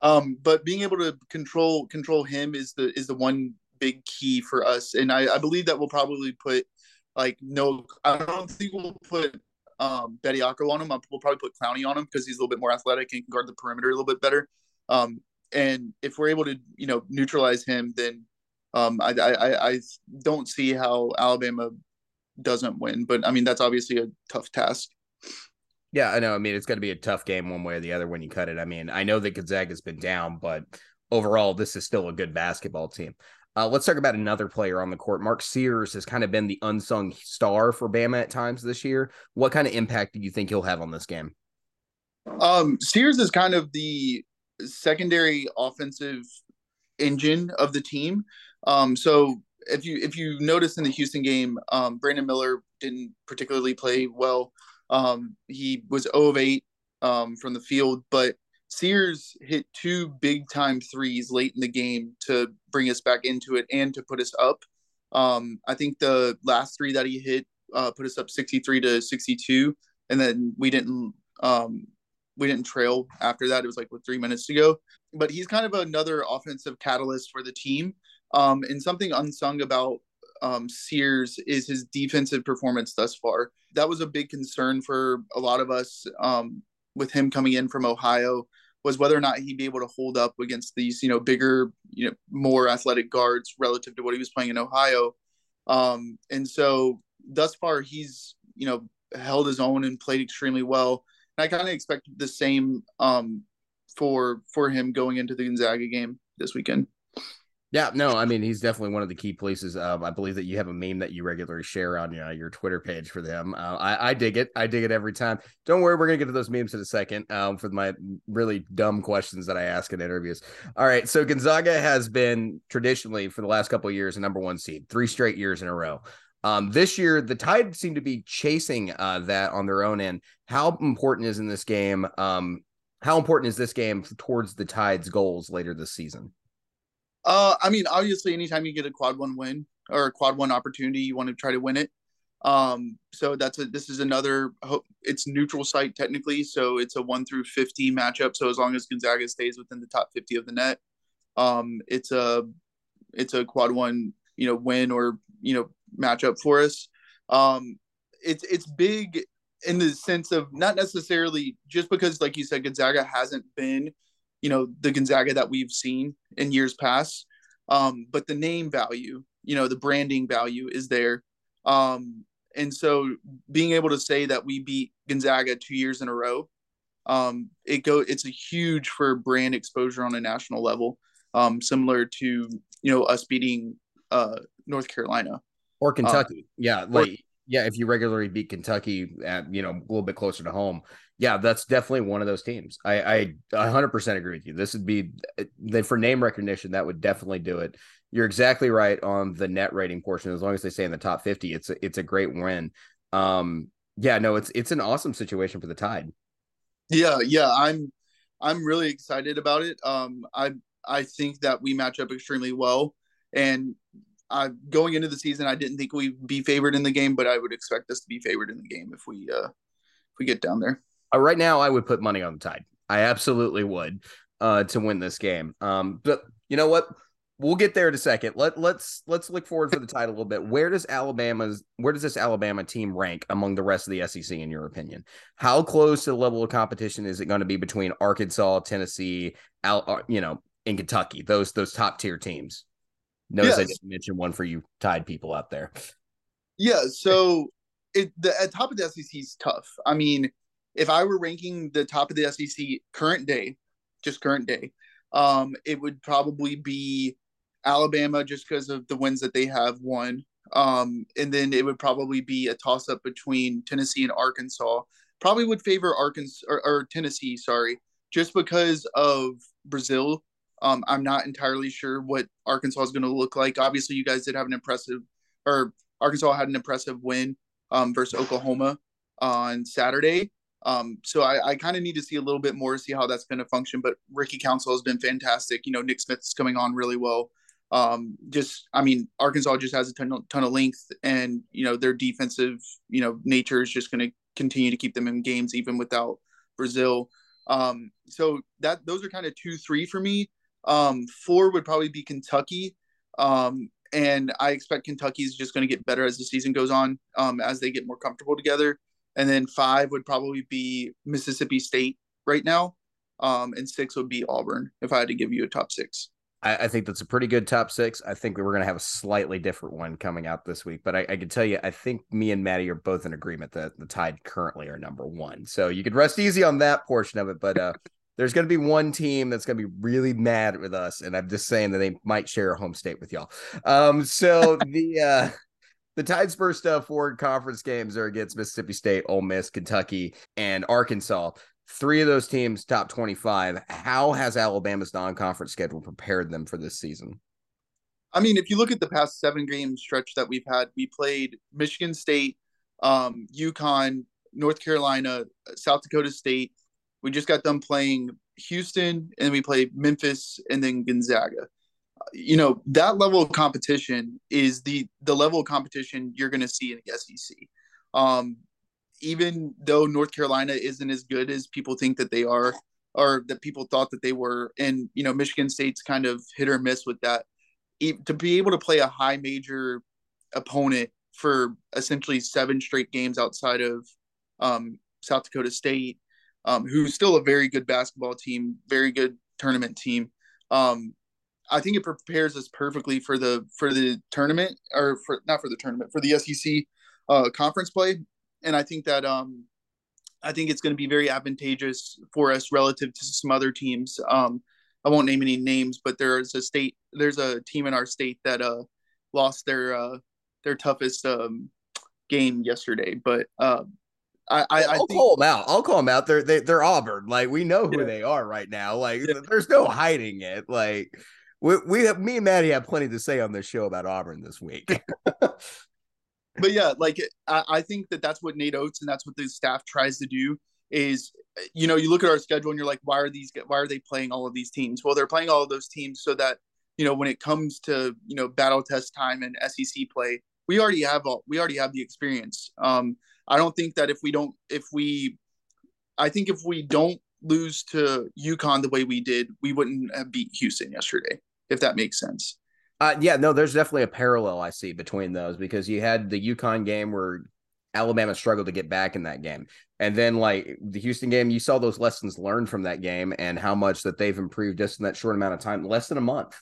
Um, but being able to control control him is the is the one big key for us, and I, I believe that we'll probably put like no, I don't think we'll put um Bediako on him. We'll probably put Clowney on him because he's a little bit more athletic and can guard the perimeter a little bit better. Um, and if we're able to you know neutralize him, then um, I, I I don't see how Alabama doesn't win. But I mean that's obviously a tough task. Yeah, I know. I mean, it's going to be a tough game one way or the other when you cut it. I mean, I know that Gonzaga's been down, but overall, this is still a good basketball team. Uh, let's talk about another player on the court. Mark Sears has kind of been the unsung star for Bama at times this year. What kind of impact do you think he'll have on this game? Um, Sears is kind of the secondary offensive engine of the team. Um, so if you if you notice in the Houston game, um, Brandon Miller didn't particularly play well. Um, he was 0 of 8 um, from the field, but Sears hit two big time threes late in the game to bring us back into it and to put us up. Um, I think the last three that he hit uh, put us up 63 to 62, and then we didn't um, we didn't trail after that. It was like with three minutes to go. But he's kind of another offensive catalyst for the team. Um, and something unsung about um, Sears is his defensive performance thus far. That was a big concern for a lot of us um, with him coming in from Ohio was whether or not he'd be able to hold up against these, you know, bigger, you know, more athletic guards relative to what he was playing in Ohio. Um, and so thus far, he's, you know, held his own and played extremely well. And I kind of expect the same um, for for him going into the Gonzaga game this weekend. Yeah, no, I mean he's definitely one of the key places. Um, I believe that you have a meme that you regularly share on uh, your Twitter page for them. Uh, I, I, dig it. I dig it every time. Don't worry, we're gonna get to those memes in a second. Um, for my really dumb questions that I ask in interviews. All right, so Gonzaga has been traditionally for the last couple of years a number one seed, three straight years in a row. Um, this year the Tide seem to be chasing uh, that on their own end. How important is in this game? Um, how important is this game towards the Tide's goals later this season? Uh, I mean, obviously, anytime you get a quad one win or a quad one opportunity, you want to try to win it. Um, so that's a this is another it's neutral site technically, so it's a one through fifty matchup. So as long as Gonzaga stays within the top fifty of the net, um, it's a it's a quad one you know win or you know matchup for us. Um, it's it's big in the sense of not necessarily just because, like you said, Gonzaga hasn't been you know the Gonzaga that we've seen in years past. Um, but the name value, you know, the branding value is there. Um, and so being able to say that we beat Gonzaga two years in a row, um, it go it's a huge for brand exposure on a national level, um, similar to you know us beating uh, North Carolina or Kentucky. Uh, yeah, like yeah, if you regularly beat Kentucky at you know a little bit closer to home, yeah, that's definitely one of those teams. I, I 100% agree with you. This would be then for name recognition. That would definitely do it. You're exactly right on the net rating portion. As long as they stay in the top 50, it's a, it's a great win. Um, yeah, no, it's it's an awesome situation for the Tide. Yeah, yeah, I'm I'm really excited about it. Um, I I think that we match up extremely well, and Going into the season, I didn't think we'd be favored in the game, but I would expect us to be favored in the game if we uh if we get down there. Uh, right now, I would put money on the Tide. I absolutely would uh, to win this game. Um, but you know what? We'll get there in a second. Let let's let's look forward for the Tide a little bit. Where does Alabama's where does this Alabama team rank among the rest of the SEC in your opinion? How close to the level of competition is it going to be between Arkansas, Tennessee, Al, uh, you know, in Kentucky? Those those top tier teams. Notice yes. I didn't mention one for you Tide people out there. Yeah, so it the at top of the SEC is tough. I mean, if I were ranking the top of the SEC current day, just current day, um, it would probably be Alabama just because of the wins that they have won. Um, and then it would probably be a toss up between Tennessee and Arkansas. Probably would favor Arkansas or, or Tennessee, sorry, just because of Brazile. Um, I'm not entirely sure what Arkansas is going to look like. Obviously, you guys did have an impressive, or Arkansas had an impressive win um, versus Oklahoma on Saturday. Um, so I, I kind of need to see a little bit more, to see how that's going to function. But Ricky Council has been fantastic. You know, Nick Smith's coming on really well. Um, just, I mean, Arkansas just has a ton, ton of length, and you know their defensive, you know, nature is just going to continue to keep them in games even without Brazile. Um, so that those are kind of two, three for me. Um, four would probably be Kentucky. Um, and I expect Kentucky is just going to get better as the season goes on, um, as they get more comfortable together. And then five would probably be Mississippi State right now. Um, and six would be Auburn if I had to give you a top six. I, I think that's a pretty good top six. I think we are going to have a slightly different one coming out this week, but I, I can tell you, I think me and Maddie are both in agreement that the Tide currently are number one. So you could rest easy on that portion of it. But uh, there's going to be one team that's going to be really mad with us, and I'm just saying that they might share a home state with y'all. Um, so [LAUGHS] the uh, the Tide's first uh, four conference games are against Mississippi State, Ole Miss, Kentucky, and Arkansas. Three of those teams top 25. How has Alabama's non-conference schedule prepared them for this season? I mean, if you look at the past seven game stretch that we've had, we played Michigan State, um, UConn, North Carolina, South Dakota State. We just got done playing Houston, and we played Memphis, and then Gonzaga. You know that level of competition is the the level of competition you're going to see in the SEC. Um, even though North Carolina isn't as good as people think that they are, or that people thought that they were, and you know Michigan State's kind of hit or miss with that. To be able to play a high major opponent for essentially seven straight games outside of um, South Dakota State, um, who's still a very good basketball team, very good tournament team. Um, I think it prepares us perfectly for the for the tournament, or for not for the tournament, for the SEC uh, conference play and I think that um, I think it's going to be very advantageous for us relative to some other teams. Um, I won't name any names, but there's a state, there's a team in our state that uh, lost their uh, their toughest um, game yesterday. But uh, I, I, I will call them out. I'll call them out. They're they, are they are Auburn. Like we know who yeah. they are right now. Like yeah. there's no hiding it. Like we, we have, me and Maddie have plenty to say on this show about Auburn this week. [LAUGHS] but yeah, like I, I think that that's what Nate Oats and that's what the staff tries to do is you know you look at our schedule and you're like why are these why are they playing all of these teams well they're playing all of those teams so that you know when it comes to you know battle test time and sec play we already have all we already have the experience um i don't think that if we don't if we i think if we don't lose to UConn the way we did we wouldn't have beat houston yesterday if that makes sense uh, yeah, no, there's definitely a parallel I see between those because you had the UConn game where Alabama struggled to get back in that game. And then like the Houston game, you saw those lessons learned from that game and how much that they've improved just in that short amount of time, less than a month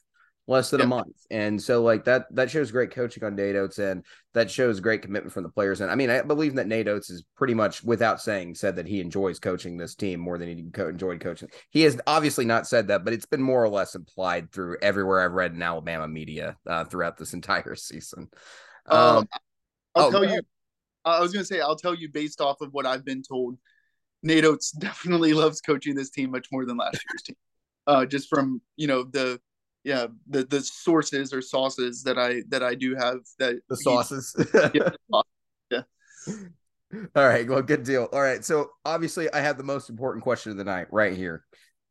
less than yeah. a month. And so like that that shows great coaching on Nate Oats and that shows great commitment from the players. And I mean, I believe that Nate Oats is pretty much without saying said that he enjoys coaching this team more than he co- enjoyed coaching. He has obviously not said that, but it's been more or less implied through everywhere I've read in Alabama media uh, throughout this [LAUGHS] entire season. Uh, um, I'll oh, tell you. I was going to say I'll tell you based off of what I've been told. Nate Oats [LAUGHS] definitely loves coaching this team much more than last year's team. Uh, just from you know the yeah the the sources or sauces that i that i do have that the sauces. [LAUGHS] Yeah, yeah. [LAUGHS] All right well good deal. All right so obviously i have the most important question of the night right here.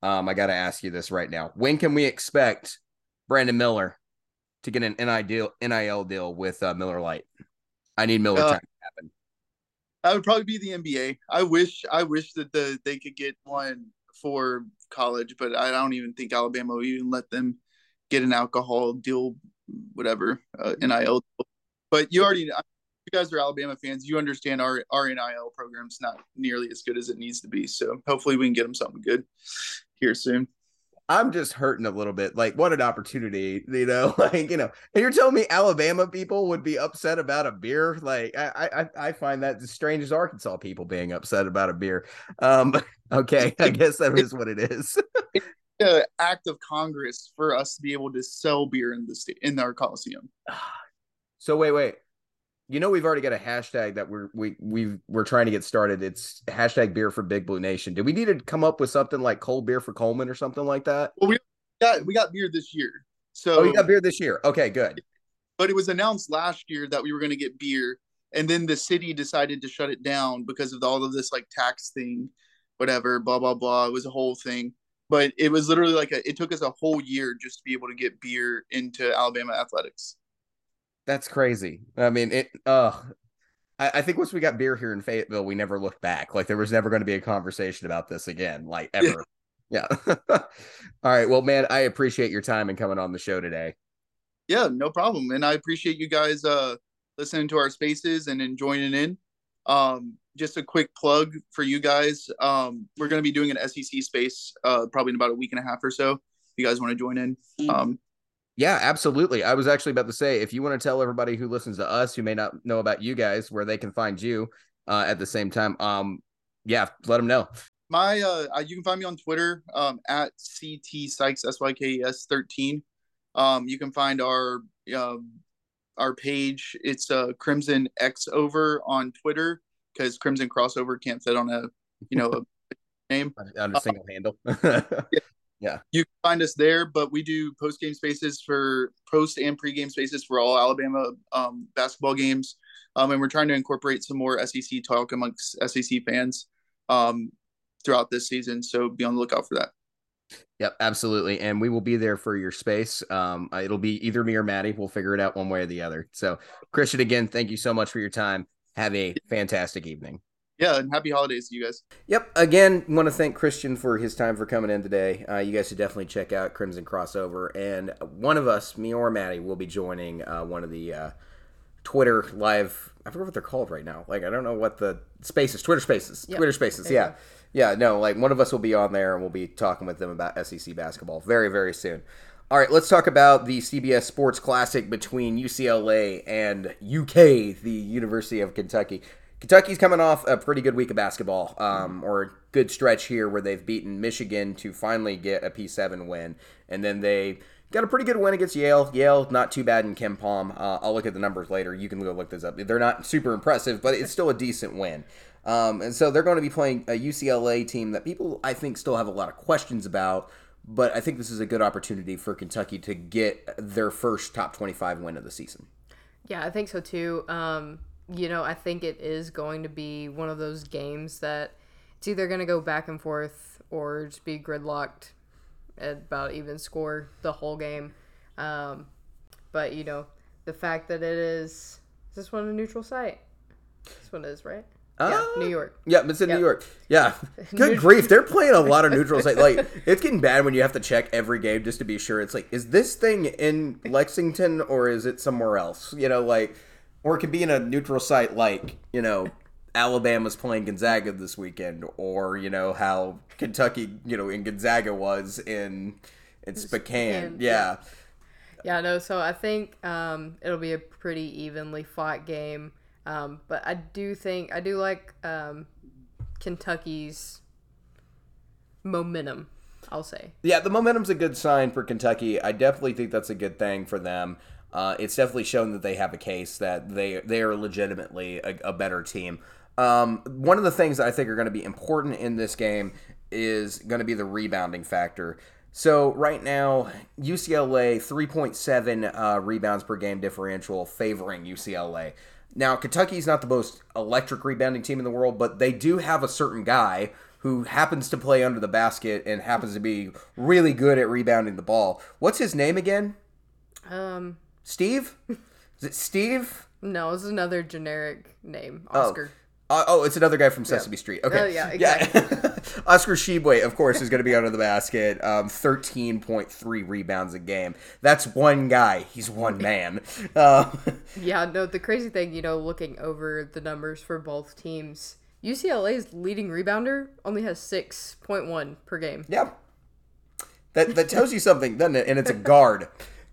Um i gotta ask you this right now. When can we expect brandon miller to get an nil nil deal with uh, Miller Lite i need miller uh, to happen. that would probably be the nba i wish i wish that the they could get one for college but i don't even think alabama will even let them get an alcohol deal, whatever, uh, NIL. But you already, you guys are Alabama fans. You understand our our NIL program's not nearly as good as it needs to be. So hopefully we can get them something good here soon. I'm just hurting a little bit. Like, what an opportunity, you know? [LAUGHS] Like, you know, and you're telling me Alabama people would be upset about a beer? Like, I I I find that as strange as Arkansas people being upset about a beer. Um, [LAUGHS] okay, I guess that is what it is. [LAUGHS] uh, act of Congress for us to be able to sell beer in the state in our Coliseum. [SIGHS] So wait, wait. You know we've already got a hashtag that we're we we we're trying to get started. It's hashtag beer for Big Blue Nation. Do we need to come up with something like cold beer for Coleman or something like that? Well, we got we got beer this year. So oh, you got beer this year. Okay, good. But it was announced last year that we were going to get beer, and then the city decided to shut it down because of all of this like tax thing, whatever, blah blah blah. It was a whole thing but it was literally like a, it took us a whole year just to be able to get beer into Alabama athletics. That's crazy. I mean, it. Uh, I, I think once we got beer here in Fayetteville, we never looked back. Like there was never going to be a conversation about this again, like ever. Yeah. [LAUGHS] All right. Well, man, I appreciate your time and coming on the show today. Yeah, no problem. And I appreciate you guys uh listening to our spaces and, and joining in. Um, just a quick plug for you guys. Um, we're going to be doing an SEC space uh, probably in about a week and a half or so. If you guys want to join in. Um, yeah, absolutely. I was actually about to say if you want to tell everybody who listens to us who may not know about you guys where they can find you uh, at the same time, um, yeah, let them know. My uh, you can find me on Twitter um, at ct sykes s y k e s thirteen. Um, you can find our um, our page. It's uh, Crimson X over on Twitter because Crimson Crossover can't fit on a you know a [LAUGHS] name on a single uh, handle. [LAUGHS] yeah. yeah, you can find us there. But we do post game spaces for post and pre game spaces for all Alabama um, basketball games, um, and we're trying to incorporate some more SEC talk amongst SEC fans um, throughout this season. So be on the lookout for that. Yep, absolutely. And we will be there for your space. Um, uh, it'll be either me or Maddie. We'll figure it out one way or the other. So, Christian, again, thank you so much for your time. Have a fantastic evening. Yeah, and happy holidays to you guys. Yep. Again, want to thank Christian for his time for coming in today. Uh, you guys should definitely check out Crimson Crossover. And one of us, me or Maddie, will be joining uh, one of the uh, Twitter live. I forget what they're called right now. Like, I don't know what the spaces, Twitter spaces, yep. Twitter spaces. Yeah. Yeah, no, like one of us will be on there and we'll be talking with them about SEC basketball very, very soon. All right, let's talk about the CBS Sports Classic between UCLA and UK, the University of Kentucky. Kentucky's coming off a pretty good week of basketball, um, or a good stretch here where they've beaten Michigan to finally get a P7 win, and then they got a pretty good win against Yale. Yale not too bad in KenPom. Uh, I'll look at the numbers later. You can go look this up. They're not super impressive, but it's still a decent win. Um, and so they're going to be playing a UCLA team that people, I think, still have a lot of questions about. But I think this is a good opportunity for Kentucky to get their first top 25 win of the season. Yeah, I think so too. Um, you know, I think it is going to be one of those games that it's either going to go back and forth or just be gridlocked at about even score the whole game. Um, but, you know, the fact that it is, is this one a neutral site? This one is, right? Yeah, New York. Yeah, it's in yep. New York. Yeah. Good grief. They're playing a lot of [LAUGHS] neutral Like, like, it's getting bad when you have to check every game just to be sure. It's like, is this thing in Lexington or is it somewhere else? You know, like, or it could be in a neutral site like, you know, Alabama's playing Gonzaga this weekend, or, you know, how Kentucky, you know, in Gonzaga was in in Spokane. Yeah. yeah. Yeah, no, so I think um, it'll be a pretty evenly fought game. Um, but I do think I do like um, Kentucky's momentum. I'll say. Yeah, the momentum's a good sign for Kentucky. I definitely think that's a good thing for them. Uh, it's definitely shown that they have a case that they they are legitimately a, a better team. Um, one of the things that I think are going to be important in this game is going to be the rebounding factor. So right now, UCLA 3.7 uh, rebounds per game differential favoring UCLA. Now, Kentucky's not the most electric rebounding team in the world, but they do have a certain guy who happens to play under the basket and happens to be really good at rebounding the ball. What's his name again? Um, Steve? Is it Steve? No, it's another generic name. Oscar. Oh. Uh, oh, it's another guy from Sesame. Street. Okay. Uh, yeah, exactly. Yeah. [LAUGHS] Oscar Tshiebwe, of course, is going to be under the basket. Um, 13.3 rebounds a game. That's one guy. He's one [LAUGHS] man. Uh, [LAUGHS] yeah, no, the crazy thing, you know, looking over the numbers for both teams, UCLA's leading rebounder only has 6.1 per game. Yeah. That, that tells you something, doesn't it? And it's a guard.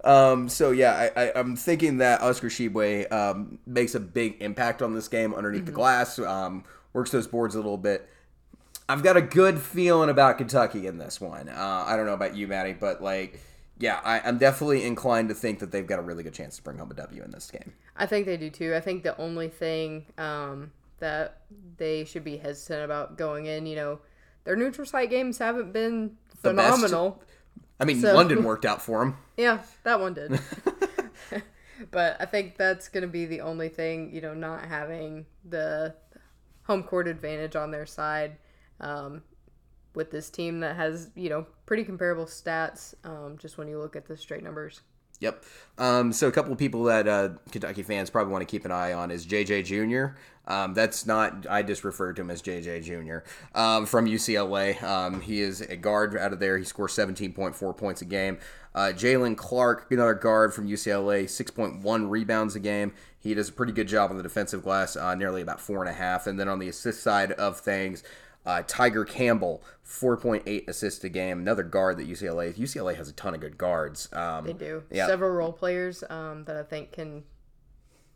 Um, so yeah, I, I, am thinking that Oscar Tshiebwe um, makes a big impact on this game underneath mm-hmm. the glass. Um, works those boards a little bit. I've got a good feeling about Kentucky in this one. Uh, I don't know about you, Maddie, but like, yeah, I, am definitely inclined to think that they've got a really good chance to bring home a W in this game. I think they do too. I think the only thing um, that they should be hesitant about going in, you know, their neutral site games haven't been phenomenal. I mean, so, London worked out for them. [LAUGHS] Yeah, that one did. [LAUGHS] [LAUGHS] but I think that's going to be the only thing, you know, not having the home court advantage on their side um, with this team that has, you know, pretty comparable stats um, just when you look at the straight numbers. Yep. Um, so a couple of people that uh, Kentucky fans probably want to keep an eye on is JJ Jr. Um, that's not. I just referred to him as JJ Jr. Um, from UCLA. Um, he is a guard out of there. He scores 17.4 points a game. Uh, Jaylen Clark, another guard from UCLA, 6.1 rebounds a game. He does a pretty good job on the defensive glass, uh, nearly about four and a half. And then on the assist side of things, uh, Tiger Campbell, 4.8 assists a game. Another guard that UCLA UCLA has a ton of good guards. Um, they do. Yeah. Several role players um, that I think can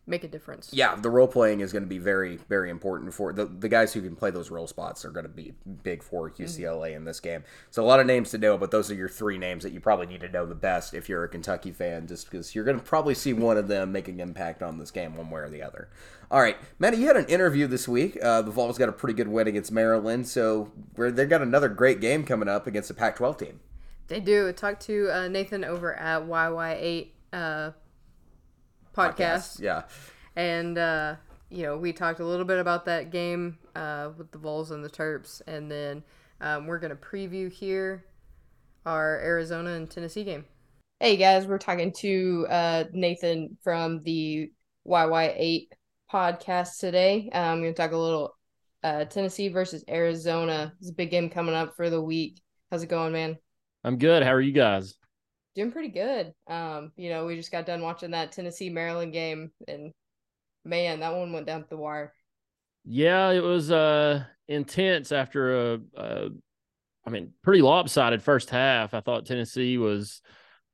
make a difference. Yeah, the role playing is going to be very, very important for the, the guys who can play those role spots are going to be big for UCLA mm-hmm. in this game. So a lot of names to know, but those are your three names that you probably need to know the best if you're a Kentucky fan, just because you're going to probably see one of them making impact on this game one way or the other. All right, Maddie, you had an interview this week. Uh, the Vols got a pretty good win against Maryland, so they've got another great game coming up against a Pac-12 team. They do. Talk to uh, Nathan over at YY8 uh, podcast. podcast. Yeah. And, uh, you know, we talked a little bit about that game uh, with the Vols and the Terps. And then um, we're going to preview here our Arizona and Tennessee game. Hey, guys, we're talking to uh, Nathan from the YY8 podcast today. Um, I'm going to talk a little uh, Tennessee versus Arizona. It's a big game coming up for the week. How's it going, man? I'm good. How are you guys? Doing pretty good. Um, you know, we just got done watching that Tennessee Maryland game, and man, that one went down the wire. Yeah, it was uh intense after a, a I mean, pretty lopsided first half. I thought Tennessee was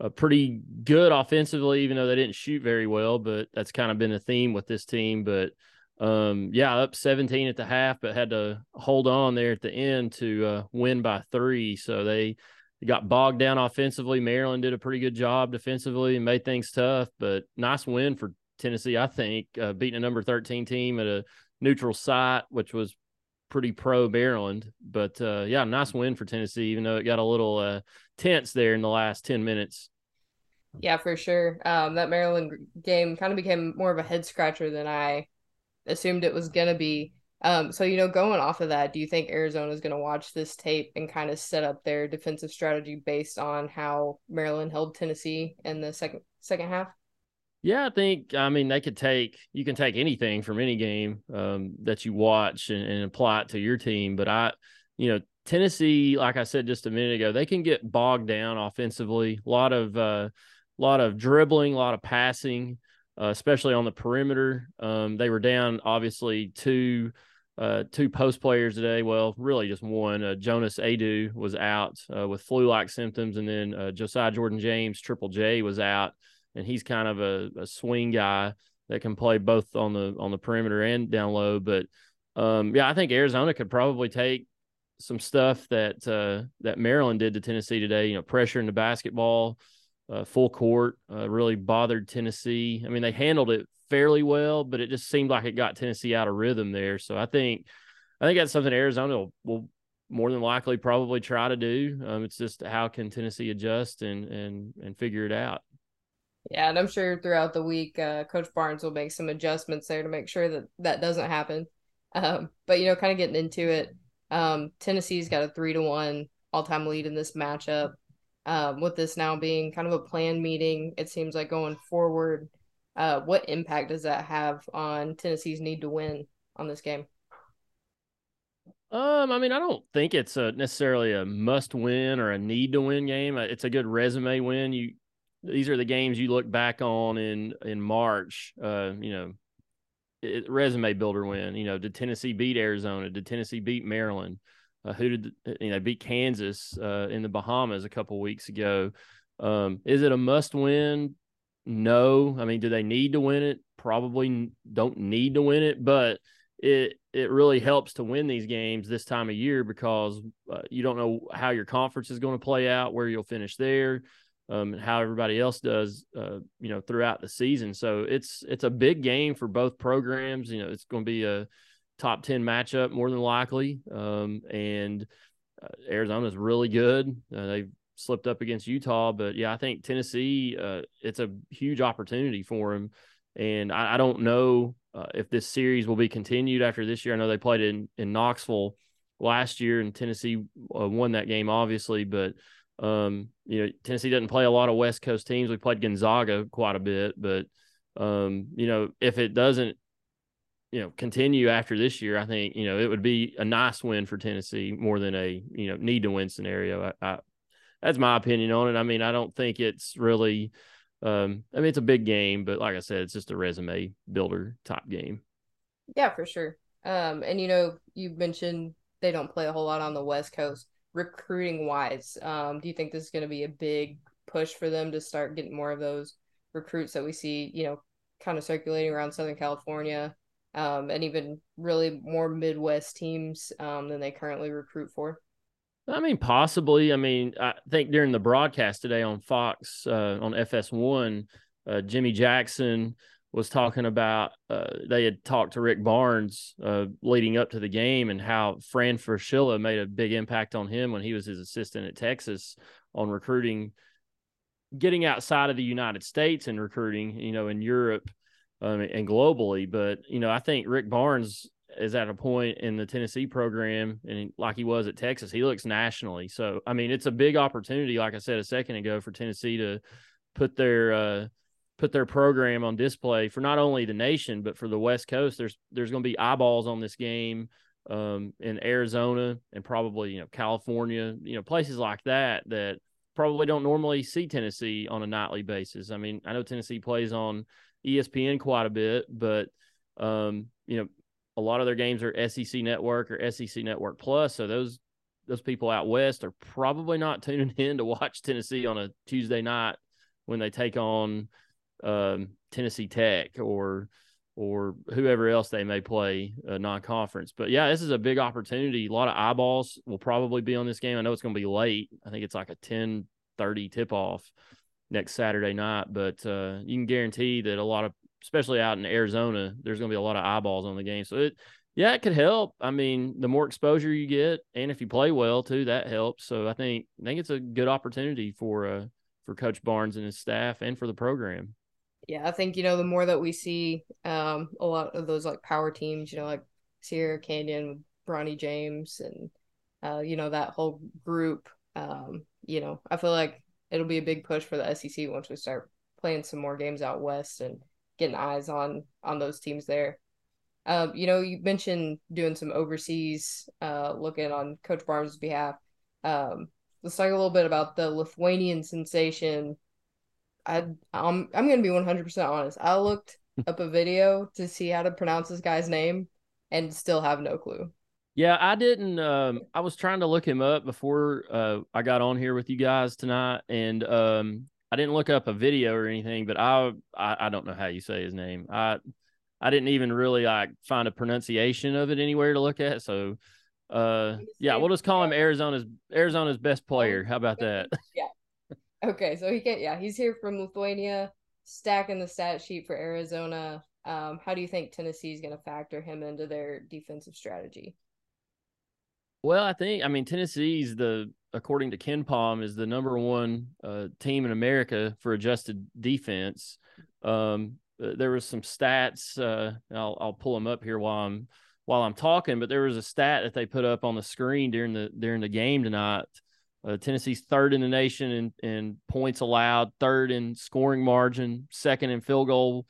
uh, pretty good offensively, even though they didn't shoot very well. But that's kind of been the theme with this team. But um, yeah, up 17 at the half, but had to hold on there at the end to uh, win by three. So they got bogged down offensively. Maryland did a pretty good job defensively and made things tough, but nice win for Tennessee, I think, uh, beating a number 13 team at a neutral site, which was pretty pro Maryland. But uh, yeah, nice win for Tennessee, even though it got a little uh, tense there in the last 10 minutes. Yeah, for sure. Um, that Maryland game kind of became more of a head scratcher than I assumed it was going to be. Um, so you know, going off of that, do you think Arizona is going to watch this tape and kind of set up their defensive strategy based on how Maryland held Tennessee in the second second half? Yeah, I think I mean they could take you can take anything from any game um, that you watch and, and apply it to your team. But I, you know, Tennessee, like I said just a minute ago, they can get bogged down offensively. A lot of uh, lot of dribbling, a lot of passing uh, especially on the perimeter. Um, they were down obviously two uh, two post players today. Well, really just one. Uh, Jonas Aidoo was out uh, with flu like symptoms, and then uh, Josiah Jordan James, Triple J, was out, and he's kind of a, a, swing guy that can play both on the on the perimeter and down low. But um, yeah, I think Arizona could probably take some stuff that uh, that Maryland did to Tennessee today. You know, pressure in the basketball uh, full court. Uh, really bothered Tennessee. I mean, they handled it fairly well, but it just seemed like it got Tennessee out of rhythm there. So I think, I think that's something Arizona will, will more than likely probably try to do. Um, it's just how can Tennessee adjust and and and figure it out. Yeah, and I'm sure throughout the week, uh, Coach Barnes will make some adjustments there to make sure that that doesn't happen. [LAUGHS] Um, but you know, kind of getting into it, um, Tennessee's got a three to one all time lead in this matchup um, with this now being kind of a planned meeting, it seems like going forward, uh, what impact does that have on Tennessee's need to win on this game? Um, I mean, I don't think it's a necessarily a must win or a need to win game. Uh, it's a good resume win. You these are the games you look back on in in March. Uh, you know, it, resume builder win. You know, did Tennessee beat Arizona? Did Tennessee beat Maryland? Uh, who did you know beat Kansas uh, in the Bahamas a couple weeks ago? Um, is it a must win? No. I mean, do they need to win it? Probably don't need to win it, but it it really helps to win these games this time of year because uh, you don't know how your conference is going to play out, where you'll finish there, um, and how everybody else does, uh, you know, throughout the season. So it's it's a big game for both programs. You know, it's going to be a top 10 matchup more than likely. Um, and uh, Arizona is really good. Uh, they've slipped up against Utah, but yeah, I think Tennessee, uh, it's a huge opportunity for them. And I, I don't know uh, if this series will be continued after this year. I know they played in, in Knoxville last year and Tennessee uh, won that game, obviously, but Um, you know, Tennessee doesn't play a lot of West Coast teams. We played Gonzaga quite a bit, but um, you know, if it doesn't, you know, continue after this year, I think you know it would be a nice win for Tennessee more than a you know need to win scenario. I, I that's my opinion on it. I mean, I don't think it's really. Um, I mean, it's a big game, but like I said, it's just a resume builder type game. Yeah, for sure. Um, and you know, you mentioned they don't play a whole lot on the West Coast. Recruiting wise, um, do you think this is going to be a big push for them to start getting more of those recruits that we see, you know, kind of circulating around Southern California, um, and even really more Midwest teams um, than they currently recruit for? I mean, possibly. I mean, I think during the broadcast today on Fox uh, on FS1, uh, Jimmy Jackson was talking about uh, they had talked to Rick Barnes uh, leading up to the game and how Fran Fraschilla made a big impact on him when he was his assistant at Texas on recruiting, getting outside of the United States and recruiting, you know, in Europe um, and globally. But you know, I think Rick Barnes is at a point in the Tennessee program, and like he was at Texas, he looks nationally. So I mean, it's a big opportunity, like I said a second ago, for Tennessee to put their uh, put their program on display for not only the nation but for the West Coast. There's there's going to be eyeballs on this game um, in Arizona and probably you know California, you know places like that that probably don't normally see Tennessee on a nightly basis. I mean, I know Tennessee plays on ESPN quite a bit, but um, you know a lot of their games are SEC Network or SEC Network Plus, so those those people out west are probably not [LAUGHS] tuning in to watch Tennessee on a Tuesday night when they take on um, Tennessee Tech or or whoever else they may play a non-conference. But yeah, this is a big opportunity. A lot of eyeballs will probably be on this game. I know it's going to be late. I think it's like a 10 30 tip off next Saturday night, but uh, you can guarantee that a lot of, especially out in Arizona, there's going to be a lot of eyeballs on the game. So it, yeah, it could help. I mean, the more exposure you get, and if you play well too, that helps. So I think I think it's a good opportunity for uh for Coach Barnes and his staff, and for the program yeah, I think you know the more that we see um a lot of those like power teams, you know, like Sierra Canyon, Bronny James, and uh, you know that whole group. Um, you know, I feel like it'll be a big push for the SEC once we start playing some more games out west and getting eyes on on those teams there. Um, you know, you mentioned doing some overseas uh, looking on Coach Barnes' behalf. Um, let's talk a little bit about the Lithuanian sensation I I'm I'm gonna be one hundred percent honest. I looked [LAUGHS] up a video to see how to pronounce this guy's name, and still have no clue. Yeah, I didn't. Um, I was trying to look him up before uh, I got on here with you guys tonight, and um, I didn't look up a video or anything. But I, I, I don't know how you say his name. I, I didn't even really like find a pronunciation of it anywhere to look at. So, uh, yeah, we'll just call him Arizona's Arizona's best player. How about that? Yeah, Okay, so he can yeah, he's here from Lithuania, stacking the stat sheet for Arizona. Um, how do you think Tennessee is going to factor him into their defensive strategy? Well, I think I mean Tennessee's the according to KenPom is the number one uh, team in America for adjusted defense. Um, uh, there was some stats. Uh, I'll I'll pull them up here while I'm while I'm talking. But there was a stat that they put up on the screen during the during the game tonight uh, Tennessee's third in the nation in, in points allowed, third in scoring margin, second in field goal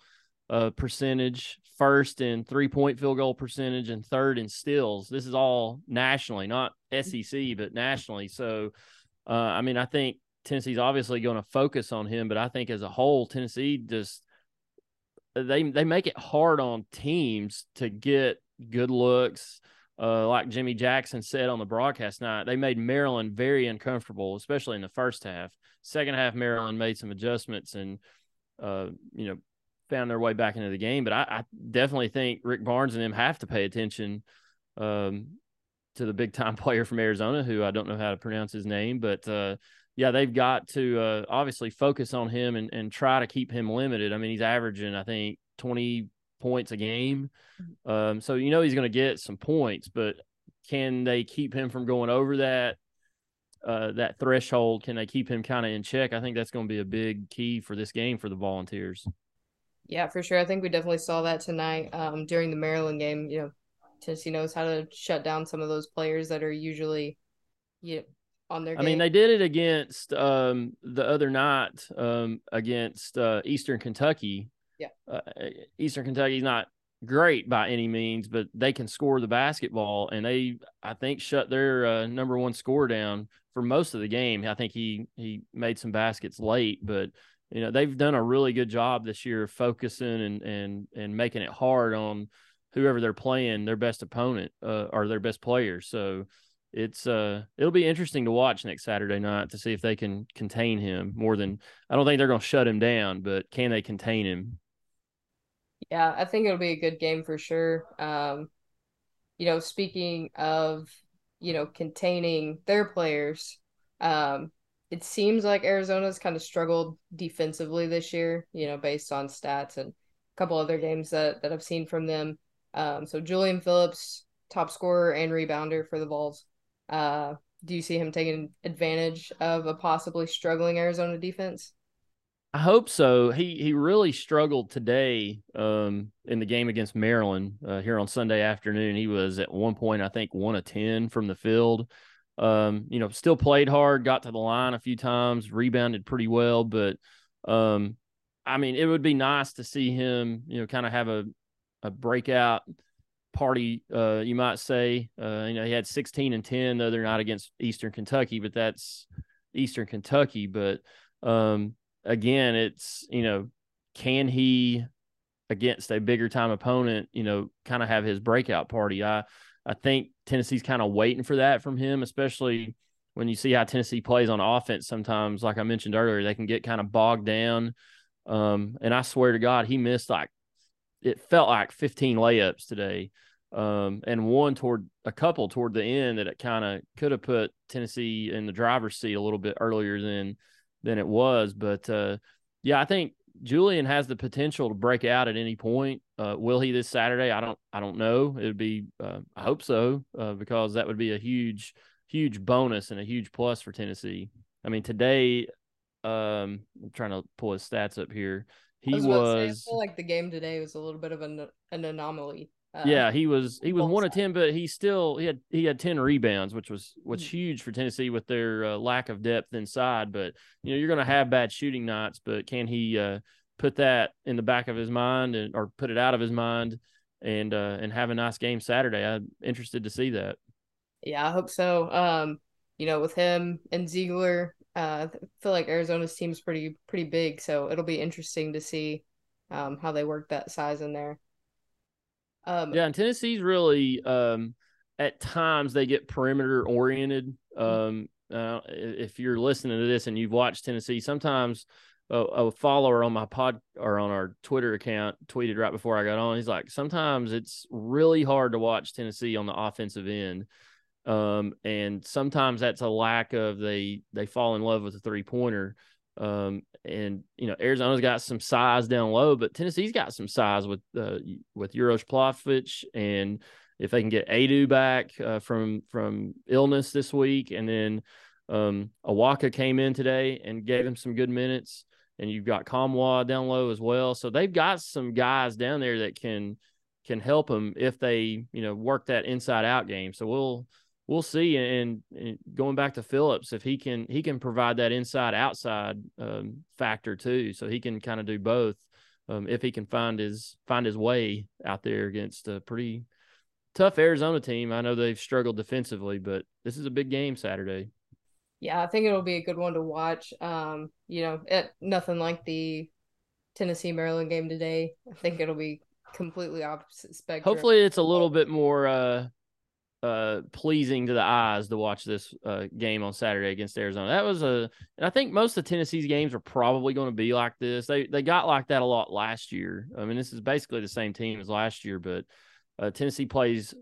uh, percentage, first in three point field goal percentage, and third in steals. This is all nationally, not SEC, but nationally. So, uh, I mean, I think Tennessee's obviously going to focus on him, but I think as a whole, Tennessee just they they make it hard on teams to get good looks uh, like Jimmy Jackson said on the broadcast night, they made Maryland very uncomfortable, especially in the first half. Second half, Maryland made some adjustments and, uh, you know, found their way back into the game. But I, I, definitely think Rick Barnes and them have to pay attention um, to the big time [LAUGHS] player from Arizona, who I don't know how to pronounce his name, but uh, yeah, they've got to uh, obviously focus on him and, and try to keep him limited. I mean, he's averaging, I think, 20 points a game. Um, so you know he's going to get some points, but can they keep him from going over that uh, that threshold? Can they keep him kind of in check? I think that's going to be a big key for this game for the Volunteers. Yeah, for sure. I think we definitely saw that tonight um, during the Maryland game. You know, Tennessee knows how to shut down some of those players that are usually, you know, on their. I mean, they did it against um, the other night um, against uh, Eastern Kentucky. Yeah, uh, Eastern Kentucky's not great by any means, but they can score the basketball, and they I think shut their uh, number one score down for most of the game. I think he he made some baskets late, but you know they've done a really good job this year focusing and and and making it hard on whoever they're playing, their best opponent uh, or their best player. So it's uh it'll be interesting to watch next Saturday night to see if they can contain him more than I don't think they're going to shut him down, but can they contain him? Yeah, I think it'll be a good game for sure. Um, you know, speaking of you know containing their players, um, it seems like Arizona's kind of struggled defensively this year. You know, based on stats and a couple other games that that I've seen from them. Um, so Julian Phillips, top scorer and rebounder for the Vols. Uh, do you see him taking advantage of a possibly struggling Arizona defense? I hope so. He he really struggled today um, in the game against Maryland uh, here on Sunday afternoon. He was at one point, I think, one of ten from the field. Um, you know, still played hard, got to the line a few times, rebounded pretty well. But um, I mean, it would be nice to see him, you know, kind of have a a breakout party, uh, you might say. Uh, you know, he had 16 and 10 the other night against Eastern Kentucky, but that's Eastern Kentucky. But um, again, it's, you know, can he against a bigger time opponent, you know, kind of have his breakout party? I, I think Tennessee's kind of waiting for that from him, especially when you see how Tennessee plays on offense. Sometimes, like I mentioned earlier, they can get kind of bogged down. Um, and I swear to God, he missed like it felt like 15 layups today um, and one toward a couple toward the end that it kind of could have put Tennessee in the driver's seat a little bit earlier than than it was. But uh, yeah, I think Julian has the potential to break out at any point. Uh, will he this Saturday? I don't. I don't know. It would be. Uh, I hope so uh, because that would be a huge, huge bonus and a huge plus for Tennessee. I mean, today, um, I'm trying to pull his stats up here. He was. was say, I feel like the game today was a little bit of an an anomaly. Uh, yeah, he was he was one of ten, but he still he had he had ten rebounds, which was was mm. huge for Tennessee with their uh, lack of depth inside. But you know you're going to have bad shooting nights, but can he uh, put that in the back of his mind and or put it out of his mind and uh, and have a nice game Saturday? I'm interested to see that. Yeah, I hope so. Um, you know, with him and Zeigler, uh, I feel like Arizona's team's pretty pretty big, so it'll be interesting to see um, how they work that size in there. Um, yeah, and Tennessee's really um, at times they get perimeter oriented. Um, uh, if you're listening to this and you've watched Tennessee, sometimes a, a, follower on my pod or on our Twitter account tweeted right before I got on. He's like, sometimes it's really hard to watch Tennessee on the offensive end. Um, and sometimes that's a lack of they they fall in love with the three pointer. Um, and you know Arizona's got some size down low, but Tennessee's got some size with uh, with Uros Plavsic, and if they can get Aidoo back uh, from from illness this week, and then um, Awaka came in today and gave him some good minutes, and you've got Nkamhoua down low as well, so they've got some guys down there that can can help them if they you know work that inside out game. So we'll we'll see. And, and, going back to Phillips, if he can he can provide that inside outside um, factor too, so he can kind of do both. Um, if he can find his find his way out there against a pretty tough Arizona team. I know they've struggled defensively, but this is a big game Saturday. Yeah, I think it'll be a good one to watch. Um, you know, it, nothing like the Tennessee Maryland game today. I think it'll be completely opposite spectrum. Hopefully, it's a little bit more uh, uh, pleasing to the eyes to watch this uh, game on Saturday against Arizona. That was a, and I think most of Tennessee's games are probably going to be like this. They they got like that a lot last year. I mean, this is basically the same team as last year, but uh, Tennessee plays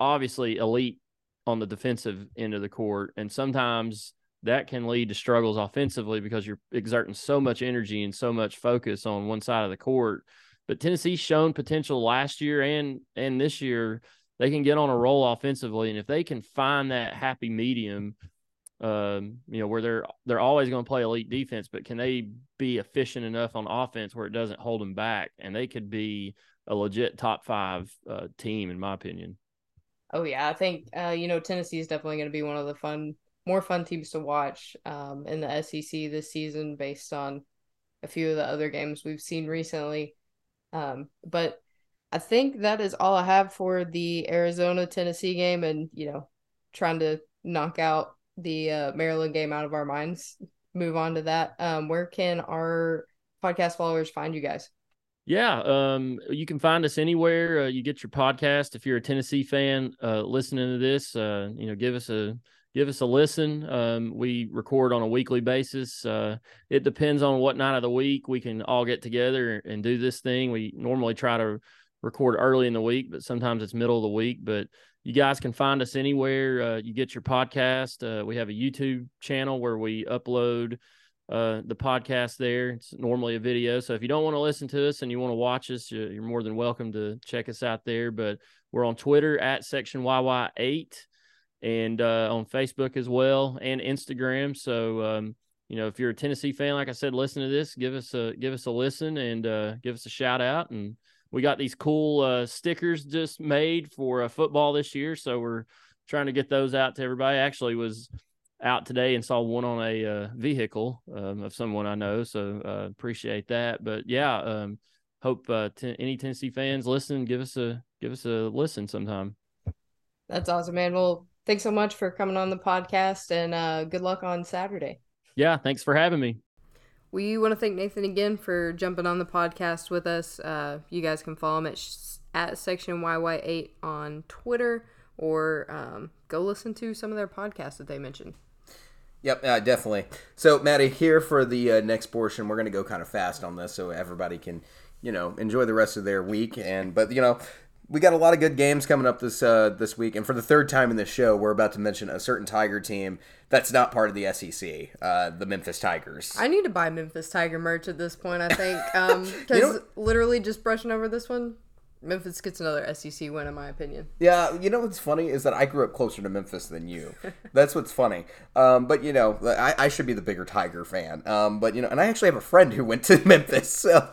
obviously elite on the defensive end of the court, and sometimes that can lead to struggles offensively because you're exerting so much energy and so much focus on one side of the court. But Tennessee's shown potential last year and and this year they can get on a roll offensively, and if they can find that happy medium, um, you know, where they're they're always going to play elite defense, but can they be efficient enough on offense where it doesn't hold them back, and they could be a legit top five uh, team, in my opinion. Oh yeah, I think uh, you know Tennessee is definitely going to be one of the fun more fun teams to watch um, in the SEC this season based on a few of the other games we've seen recently. Um, but I think that is all I have for the Arizona Tennessee game, and you know, trying to knock out the uh, Maryland game out of our minds. Move on to that. Um, where can our podcast followers find you guys? Yeah, um, you can find us anywhere uh, you get your podcast. If you're a Tennessee fan uh, listening to this, uh, you know, give us a give us a listen. Um, we record on a weekly basis. Uh, it depends on what night of the week we can all get together and do this thing. We normally try to record early in the week, but sometimes it's middle of the week. But you guys can find us anywhere uh, you get your podcast. Uh, we have a YouTube channel where we upload uh, the podcast there. It's normally a video. So if you don't want to listen to us and you want to watch us, you're more than welcome to check us out there. But we're on Twitter at Section YY8 and uh, on Facebook as well and Instagram. So, um, you know, if you're a Tennessee fan, like I said, listen to this, give us a give us a listen and uh, give us a shout out. And we got these cool uh, stickers just made for uh, football this year, so we're trying to get those out to everybody. Actually, was out today and saw one on a uh, vehicle um, of someone I know. So uh, appreciate that. But yeah, um, hope uh, any Tennessee fans listen, give us a give us a listen sometime. That's awesome, man. Well, thanks so much for coming on the podcast, and uh, good luck on Saturday. Yeah, thanks for having me. We want to thank Nathan again for jumping on the podcast with us. Uh, you guys can follow him at, at section YY8 on Twitter or um, go listen to some of their podcasts that they mentioned. Yep, uh, definitely. So, Maddie, here for the uh, next portion, we're going to go kind of fast on this so everybody can, you know, enjoy the rest of their week. And but you know, we got a lot of good games coming up this uh, this week. And for the third time in this show, we're about to mention a certain Tiger team that's not part of the SEC, uh, the Memphis Tigers. I need to buy Memphis Tiger merch at this point. I think because [LAUGHS] um, you know, literally just brushing over this one, Memphis gets another SEC win, in my opinion. Yeah, you know what's funny is that I grew up closer to Memphis than you. That's what's funny. Um, but you know, I, I, should be the bigger Tiger fan. Um, but you know, and I actually have a friend who went to [LAUGHS] Memphis. So,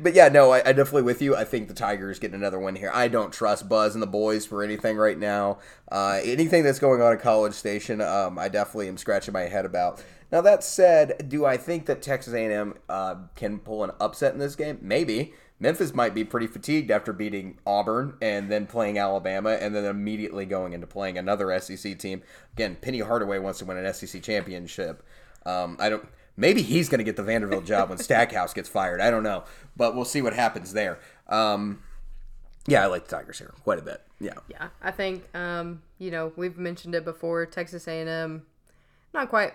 but yeah, no, I, I definitely with you. I think the Tigers getting another win here. I don't trust Buzz and the boys for anything right now. Uh, anything that's going on at College Station, um, I definitely am scratching my head about. Now that said, do I think that Texas A&M uh, can pull an upset in this game? Maybe. Memphis might be pretty fatigued after beating Auburn and then playing Alabama and then immediately going into playing another SEC team. Again, Penny Hardaway wants to win an SEC championship. Um, I don't. Maybe he's going to get the Vanderbilt job when [LAUGHS] Stackhouse gets fired. I don't know, but we'll see what happens there. Um, yeah, I like the Tigers here quite a bit. Yeah. Yeah, I think um, you know we've mentioned it before. Texas A&M, not quite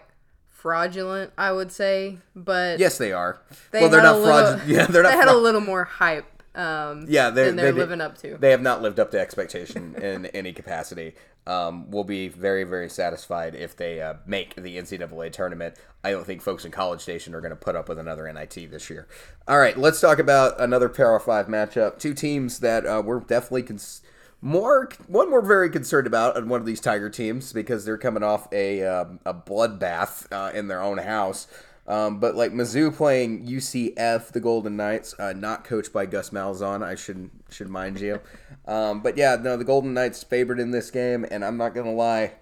fraudulent, I would say, but yes, they are. They well, they're not fraudulent. [LAUGHS] Yeah, they're not. They had a little more hype. Um, yeah, they're, they're they, living up to. They have not lived up to expectation [LAUGHS] in any capacity. Um, we'll be very, very satisfied if they uh, make the NCAA tournament. I don't think folks in College Station are going to put up with another NIT this year. All right, let's talk about another Power Five matchup. Two teams that uh, we're definitely. Cons- more one we're very concerned about on one of these Tiger teams because they're coming off a um, a bloodbath uh, in their own house. Um, but like Mizzou playing UCF, the Golden Knights, uh, not coached by Gus Malzahn. I should should mind you. Um, but yeah, no, the Golden Knights favored in this game, and I'm not gonna lie,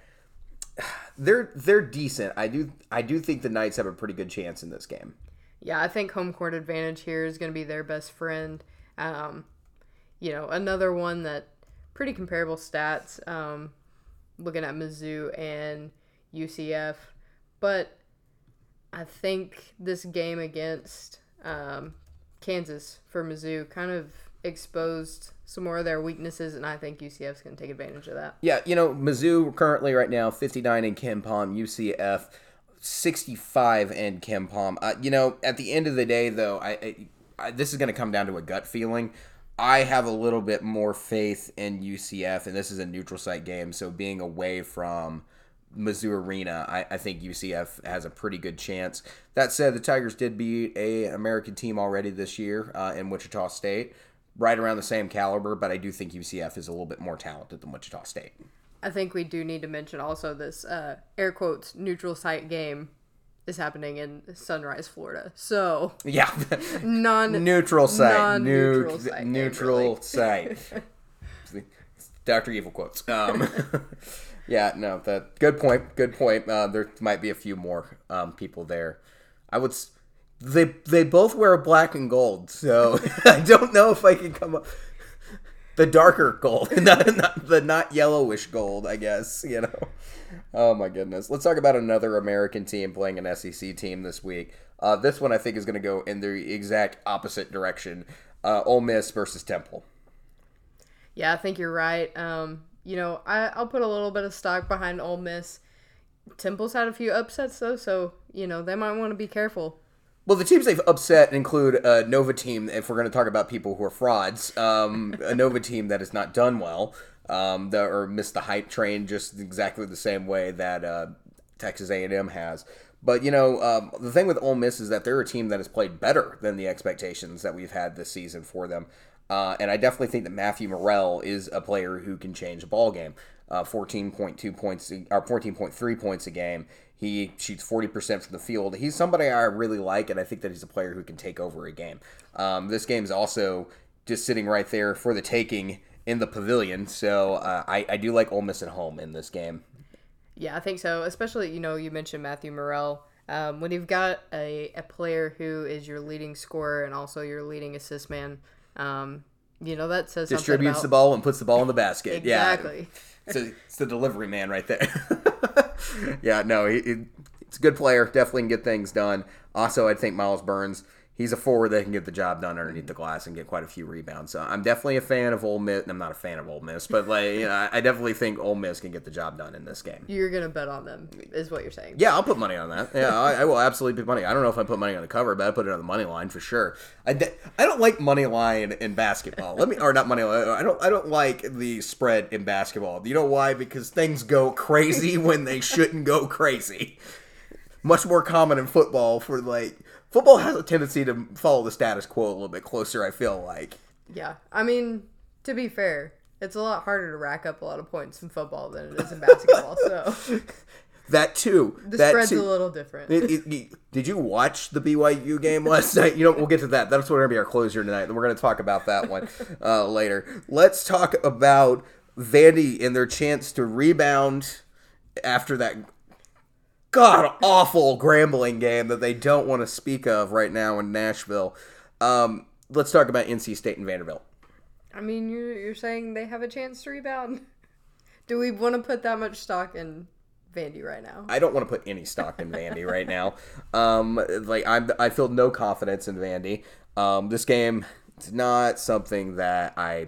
[SIGHS] they're they're decent. I do I do think the Knights have a pretty good chance in this game. Yeah, I think home court advantage here is to be their best friend. Um, you know, another one that pretty comparable stats. Um, looking at Mizzou and UCF, but I think this game against um, Kansas for Mizzou kind of exposed some more of their weaknesses, and I think UCF's going to take advantage of that. Yeah, you know, Mizzou currently right now 59 in KenPom, UCF 65 in KenPom. Uh, you know, at the end of the day, though, I, I, I this is going to come down to a gut feeling. I have a little bit more faith in UCF, and this is a neutral site game, so being away from Mizzou Arena, I, I think UCF has a pretty good chance. That said, the Tigers did beat a American team already this year uh, in Wichita State, right around the same caliber, but I do think UCF is a little bit more talented than Wichita State. I think we do need to mention also this uh, air quotes neutral site game is happening in Sunrise, Florida. So yeah, non neutral site, non-neutral site, neutral site. Doctor Evil quotes. Um, [LAUGHS] yeah, no, that good point. Good point. Uh, there might be a few more um, people there. I would. s- They they both wear black and gold, so [LAUGHS] I don't know if I can come up. The darker gold, [LAUGHS] not, not the not yellowish gold, I guess. You know. Oh my goodness. Let's talk about another American team playing an SEC team this week. Uh, this one I think is going to go in the exact opposite direction. Uh, Ole Miss versus Temple. Yeah, I think you're right. Um, you know, I, I'll put a little bit of stock behind Ole Miss. Temple's had a few upsets though, so you know they might want to be careful. Well, the teams they've upset include a Nova team. If we're going to talk about people who are frauds, um, a Nova team that has not done well, um, that, or missed the hype train just exactly the same way that uh, Texas A&M has. But you know, um, the thing with Ole Miss is that they're a team that has played better than the expectations that we've had this season for them. Uh, and I definitely think that Matthew Murrell is a player who can change a ball game. Uh, 14.2 points, or 14.3 points a game. He shoots 40% from the field. He's somebody I really like, and I think that he's a player who can take over a game. Um, this game is also just sitting right there for the taking in the pavilion. So uh, I, I do like Ole Miss at home in this game. Yeah, I think so. Especially, you know, you mentioned Matthew Murrell. Um, when you've got a, a player who is your leading scorer and also your leading assist man, um, you know, that says Distributes the ball and puts the ball in the basket. Yeah, Exactly. It's, a, it's the delivery man right there. [LAUGHS] yeah, no, he, he, it's a good player. Definitely can get things done. Also, I think Myles Burns, he's a forward that can get the job done underneath the glass and get quite a few rebounds. So I'm definitely a fan of Ole Miss. I'm not a fan of Ole Miss, but like, you know, I definitely think Ole Miss can get the job done in this game. You're gonna bet on them, is what you're saying. Yeah, I'll put money on that. Yeah, I, I will absolutely put money. I don't know if I put money on the cover, but I put it on the money line for sure. I, de- I don't like money line in basketball. Let me or not money line. I don't I don't like the spread in basketball. You know why? Because things go crazy when they shouldn't go crazy. Much more common in football for like football has a tendency to follow the status quo a little bit closer. I feel like. Yeah. I mean, to be fair, it's a lot harder to rack up a lot of points in football than it is in basketball. so [LAUGHS] That too. the that spread's too. a little different. It- it- it- did you watch the BYU game [LAUGHS] last night? You know, we'll get to that. That's going to be our closer tonight. and We're going to talk about that one [LAUGHS] uh, later. Let's talk about Vandy and their chance to rebound after that god awful Grambling game that they don't want to speak of right now in Nashville. Um, let's talk about NC State and Vanderbilt. I mean, you're, you're saying they have a chance to rebound? Do we want to put that much stock in Vandy right now? I don't want to put any stock in Vandy right now. Um, like I'm, I feel no confidence in Vandy. Um, this game is not something that I.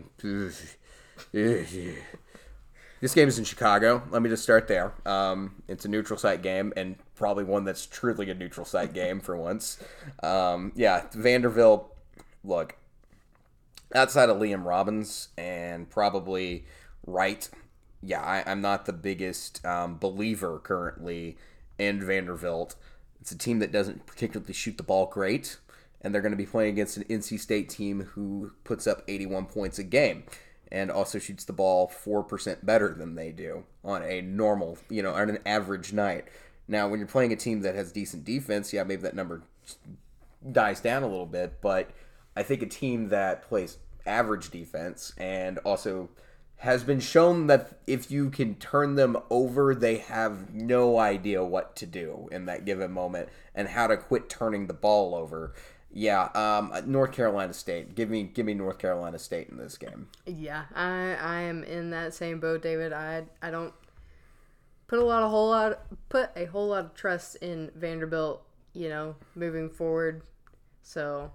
This game is in Chicago. Let me just start there. Um, it's a neutral site game, and probably one that's truly a neutral site game for once. Um, yeah, Vanderbilt. Look, outside of Liam Robbins and probably Wright, yeah, I, I'm not the biggest um, believer currently in Vanderbilt. It's a team that doesn't particularly shoot the ball great, and they're going to be playing against an NC State team who puts up 81 points a game and also shoots the ball 4% better than they do on a normal, you know, on an average night. Now, when you're playing a team that has decent defense, yeah, maybe that number dies down a little bit, but I think a team that plays average defense and also has been shown that if you can turn them over, they have no idea what to do in that given moment and how to quit turning the ball over. Yeah, um, North Carolina State. Give me, give me North Carolina State in this game. Yeah, I I am in that same boat, David. I I don't put a lot of whole lot put a whole lot of trust in Vanderbilt. You know, moving forward. So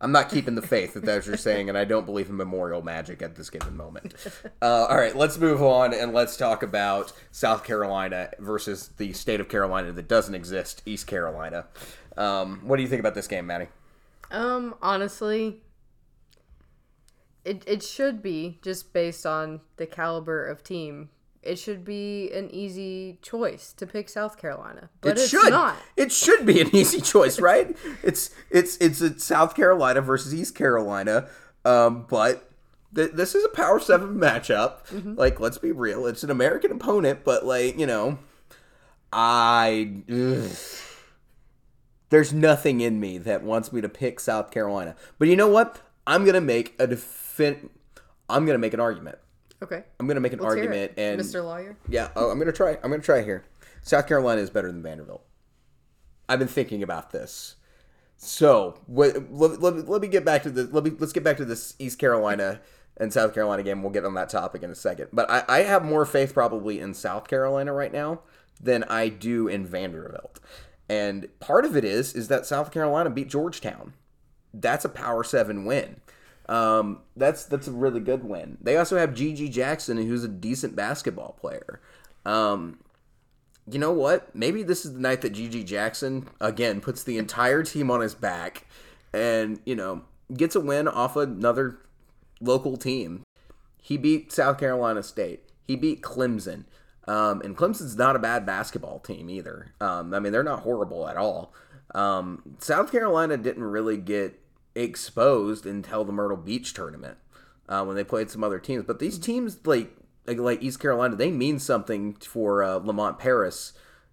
I'm not keeping the faith that that's you're saying, and I don't believe in memorial magic at this given moment. [LAUGHS] Uh, all right, let's move on and let's talk about South Carolina versus the state of Carolina that doesn't exist, East Carolina. Um, what do you think about this game, Maddie? Um, honestly, it it should be just based on the caliber of team. It should be an easy choice to pick South Carolina, but it it's should. not. It should be an [LAUGHS] easy choice, right? it's it's it's a South Carolina versus East Carolina, um, but th- this is a Power Seven matchup. Mm-hmm. Like, let's be real. It's an American opponent, but like you know, I. ugh. There's nothing in me that wants me to pick South Carolina. But you know what? I'm gonna make a defin- I'm gonna make an argument. Okay. I'm going to make an Let's argument, and Mr. Lawyer. yeah, oh, I'm going to try. I'm to try here. South Carolina is better than Vanderbilt. I've been thinking about this. So what, let, let, let me get back to the let me let's get back to this East Carolina and South Carolina game. We'll get on that topic in a second. But I, I have more faith probably in South Carolina right now than I do in Vanderbilt. And part of it is is that South Carolina beat Georgetown. That's a Power Seven win. Um, that's that's a really good win. They also have GG Jackson, who's a decent basketball player. Um, you know what? Maybe this is the night that GG Jackson again puts the entire team on his back and, you know, gets a win off another local team. He beat South Carolina State. He beat Clemson. Um, and Clemson's not a bad basketball team either. Um, I mean, they're not horrible at all. Um, South Carolina didn't really get exposed until the Myrtle Beach tournament uh, when they played some other teams. But these teams, like like, East Carolina, they mean something for uh, Lamont Paris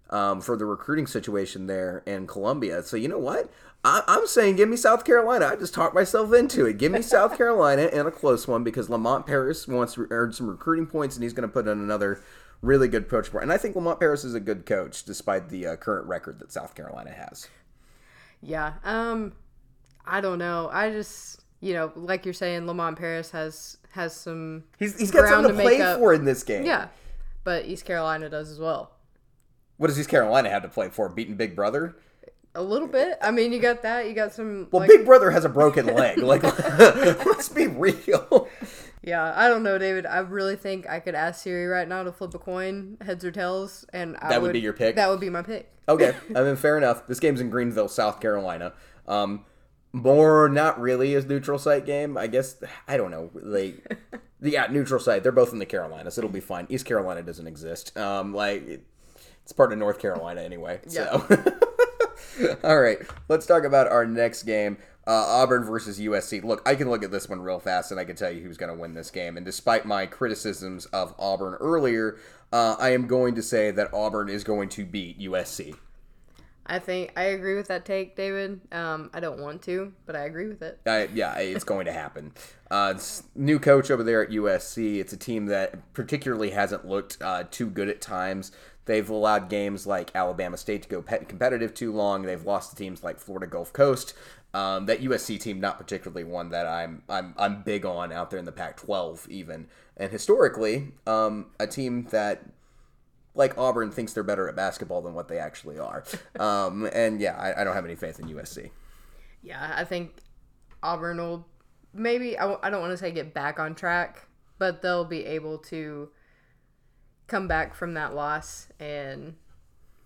um, for the recruiting situation there in Columbia. So you know what? I, I'm saying give me South Carolina. I just talked myself into it. Give me [LAUGHS] South Carolina and a close one because Lamont Paris wants to earn some recruiting points and he's going to put in another really good coach. For. And I think Lamont Paris is a good coach despite the uh, current record that South Carolina has. Yeah. Um, I don't know. I just you know, like you're saying, Lamont Paris has has some He's, he's got something to, to play up. for in this game. yeah, but East Carolina does as well. What does East Carolina have to play for? Beating Big Brother? A little bit. I mean, you got that. You got some. Well, like, Big Brother has a broken leg. Like, [LAUGHS] let's be real. Yeah, I don't know, David. I really think I could ask Siri right now to flip a coin, heads or tails, and I That would be your pick? That would be my pick. Okay, [LAUGHS] I mean, fair enough. This game's in Greenville, South Carolina. Um, more not really a neutral site game. I guess I don't know. Like, [LAUGHS] yeah, neutral site. They're both in the Carolinas. It'll be fine. East Carolina doesn't exist. Um, like it's part of North Carolina anyway. So, [LAUGHS] all right, let's talk about our next game. Uh, Auburn versus USC. Look, I can look at this one real fast, and I can tell you who's going to win this game. And despite my criticisms of Auburn earlier, uh, I am going to say that Auburn is going to beat USC. I think I agree with that take, David. Um, I don't want to, but I agree with it. I, yeah, it's going to happen. Uh, new coach over there at USC. It's a team that particularly hasn't looked uh, too good at times. They've allowed games like Alabama State to go pet competitive too long. They've lost to teams like Florida Gulf Coast. Um, that USC team, not particularly one that I'm I'm I'm big on out there in the Pac-12 even. And historically, um, a team that like Auburn thinks they're better at basketball than what they actually are. [LAUGHS] Um, and yeah, I, I don't have any faith in USC. Yeah, I think Auburn will maybe I, w- I don't want to say get back on track, but they'll be able to come back from that loss and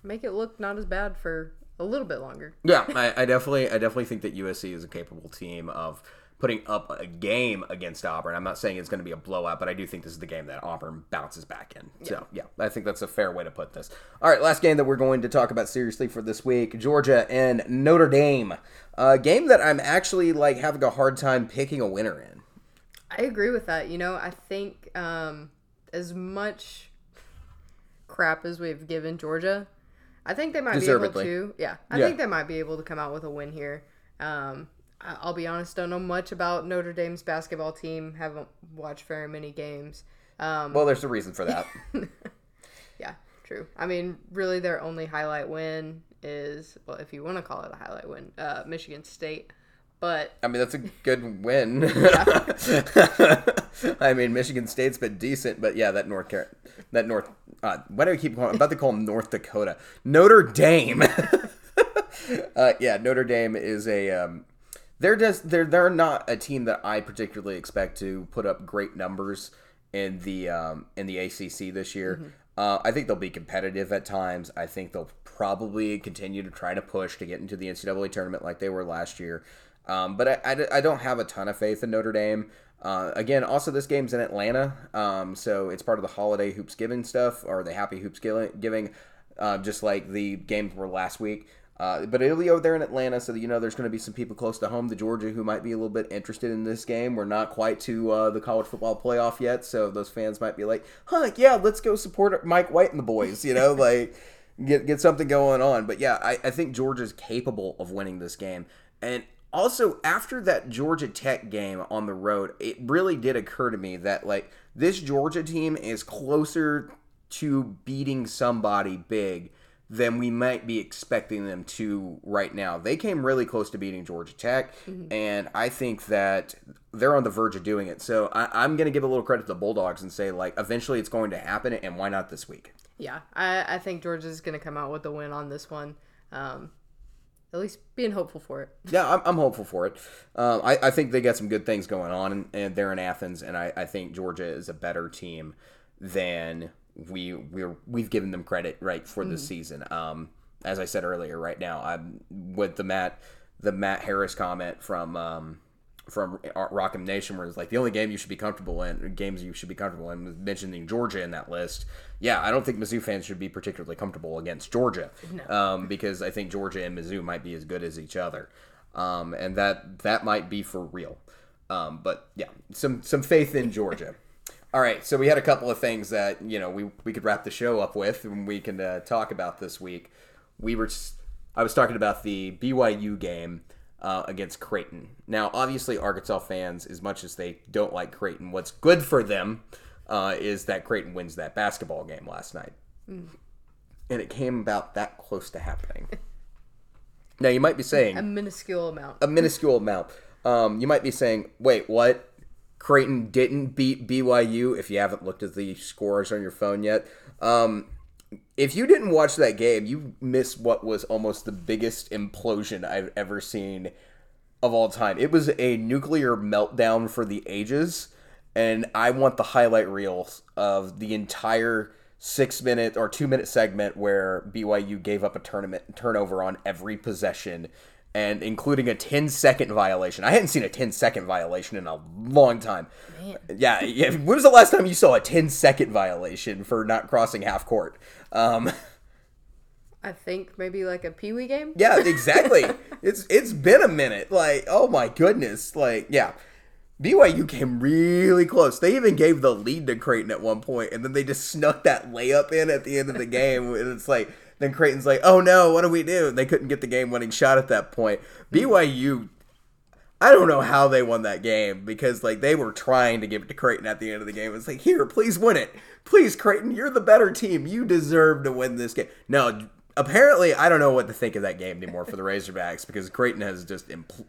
make it look not as bad for a little bit longer. Yeah, I, I definitely, I definitely think that USC is a capable team of putting up a game against Auburn. I'm not saying it's going to be a blowout, but I do think this is the game that Auburn bounces back in. So yeah, I think that's a fair way to put this. All right, last game that we're going to talk about seriously for this week: Georgia and Notre Dame. A game that I'm actually like having a hard time picking a winner in. I agree with that. You know, I think um, as much crap as we've given Georgia, I think they might be able to. Yeah, I Yeah. think they might be able to come out with a win here. Um, I'll be honest, don't know much about Notre Dame's basketball team. Haven't watched very many games. Um, Well, there's a reason for that. [LAUGHS] yeah, true. I mean, really, their only highlight win is well, if you want to call it a highlight win, uh, Michigan State. But I mean, that's a good win. [LAUGHS] I mean, Michigan State's been decent, but yeah, that North Car- that North. Uh, why do I keep calling? I'm about to call them North Dakota. Notre Dame. [LAUGHS] uh, yeah, Notre Dame is a. Um, they're just they're they're not a team that I particularly expect to put up great numbers in the um, in the ACC this year. Uh, I think they'll be competitive at times. I think they'll probably continue to try to push to get into the NCAA tournament like they were last year. Um, but I, I, I don't have a ton of faith in Notre Dame. Uh, again, also this game's in Atlanta, um, so it's part of the holiday hoops giving stuff or the happy hoops giving, uh, just like the games were last week. Uh, but it'll be over there in Atlanta, so you know there's going to be some people close to home to Georgia who might be a little bit interested in this game. We're not quite to uh, the college football playoff yet, so those fans might be like, "Huh, yeah, let's go support Mike White and the boys," you know, [LAUGHS] like get get something going on. But yeah, I, I think Georgia's capable of winning this game, and also after that Georgia Tech game on the road, it really did occur to me that like this Georgia team is closer to beating somebody big than we might be expecting them to right now. They came really close to beating Georgia Tech, and I think that they're on the verge of doing it. So I, I'm going to give a little credit to the Bulldogs and say, like, eventually it's going to happen, and why not this week? Yeah, I, I think Georgia's going to come out with a win on this one. Um, at least being hopeful for it. Yeah, I'm, I'm hopeful for it. Um, I, I think they got some good things going on, and, and they're in Athens, and I, I think Georgia is a better team than we we're we've given them credit right for this season. Um, as I said earlier, right now I'm with the Matt the Matt Harris comment from um, from Rock M Nation, where it's like the only game you should be comfortable in, games you should be comfortable in, mentioning Georgia in that list. Yeah, I don't think Mizzou fans should be particularly comfortable against Georgia, um, because I think Georgia and Mizzou might be as good as each other, um, and that that might be for real. Um, but yeah, some some faith in Georgia. [LAUGHS] All right, so we had a couple of things that you know we we could wrap the show up with, and we can uh, talk about this week. We were, I was talking about the BYU game uh, against Creighton. Now, obviously, Arkansas fans, as much as they don't like Creighton, what's good for them uh, is that Creighton wins that basketball game last night, and it came about that close to happening. [LAUGHS] now, you might be saying A minuscule amount. a minuscule amount. Um, you might be saying, wait, what? Creighton didn't beat BYU if you haven't looked at the scores on your phone yet. Um, if you didn't watch that game, you missed what was almost the biggest implosion I've ever seen of all time. It was a nuclear meltdown for the ages, and I want the highlight reels of the entire six minute or two minute segment where BYU gave up a tournament turnover on every possession and including a 10 second violation. I hadn't seen a 10 second violation in a long time. Yeah, yeah. [LAUGHS] When was the last time you saw a 10 second violation for not crossing half court? Um, [LAUGHS] I think maybe like a Pee Wee game. yeah, exactly. [LAUGHS] it's it's been a minute. Like, oh my goodness. Like, yeah. BYU came really close. They even gave the lead to Creighton at one point, and then they just snuck that layup in at the end of the [LAUGHS] game. And it's like, then Creighton's like, oh no, what do we do? And they couldn't get the game winning shot at that point. BYU, I don't know how they won that game because like they were trying to give it to Creighton at the end of the game. It's like, here, please win it. Please, Creighton, you're the better team. You deserve to win this game. No, apparently, I don't know what to think of that game anymore for the Razorbacks because Creighton has just impl-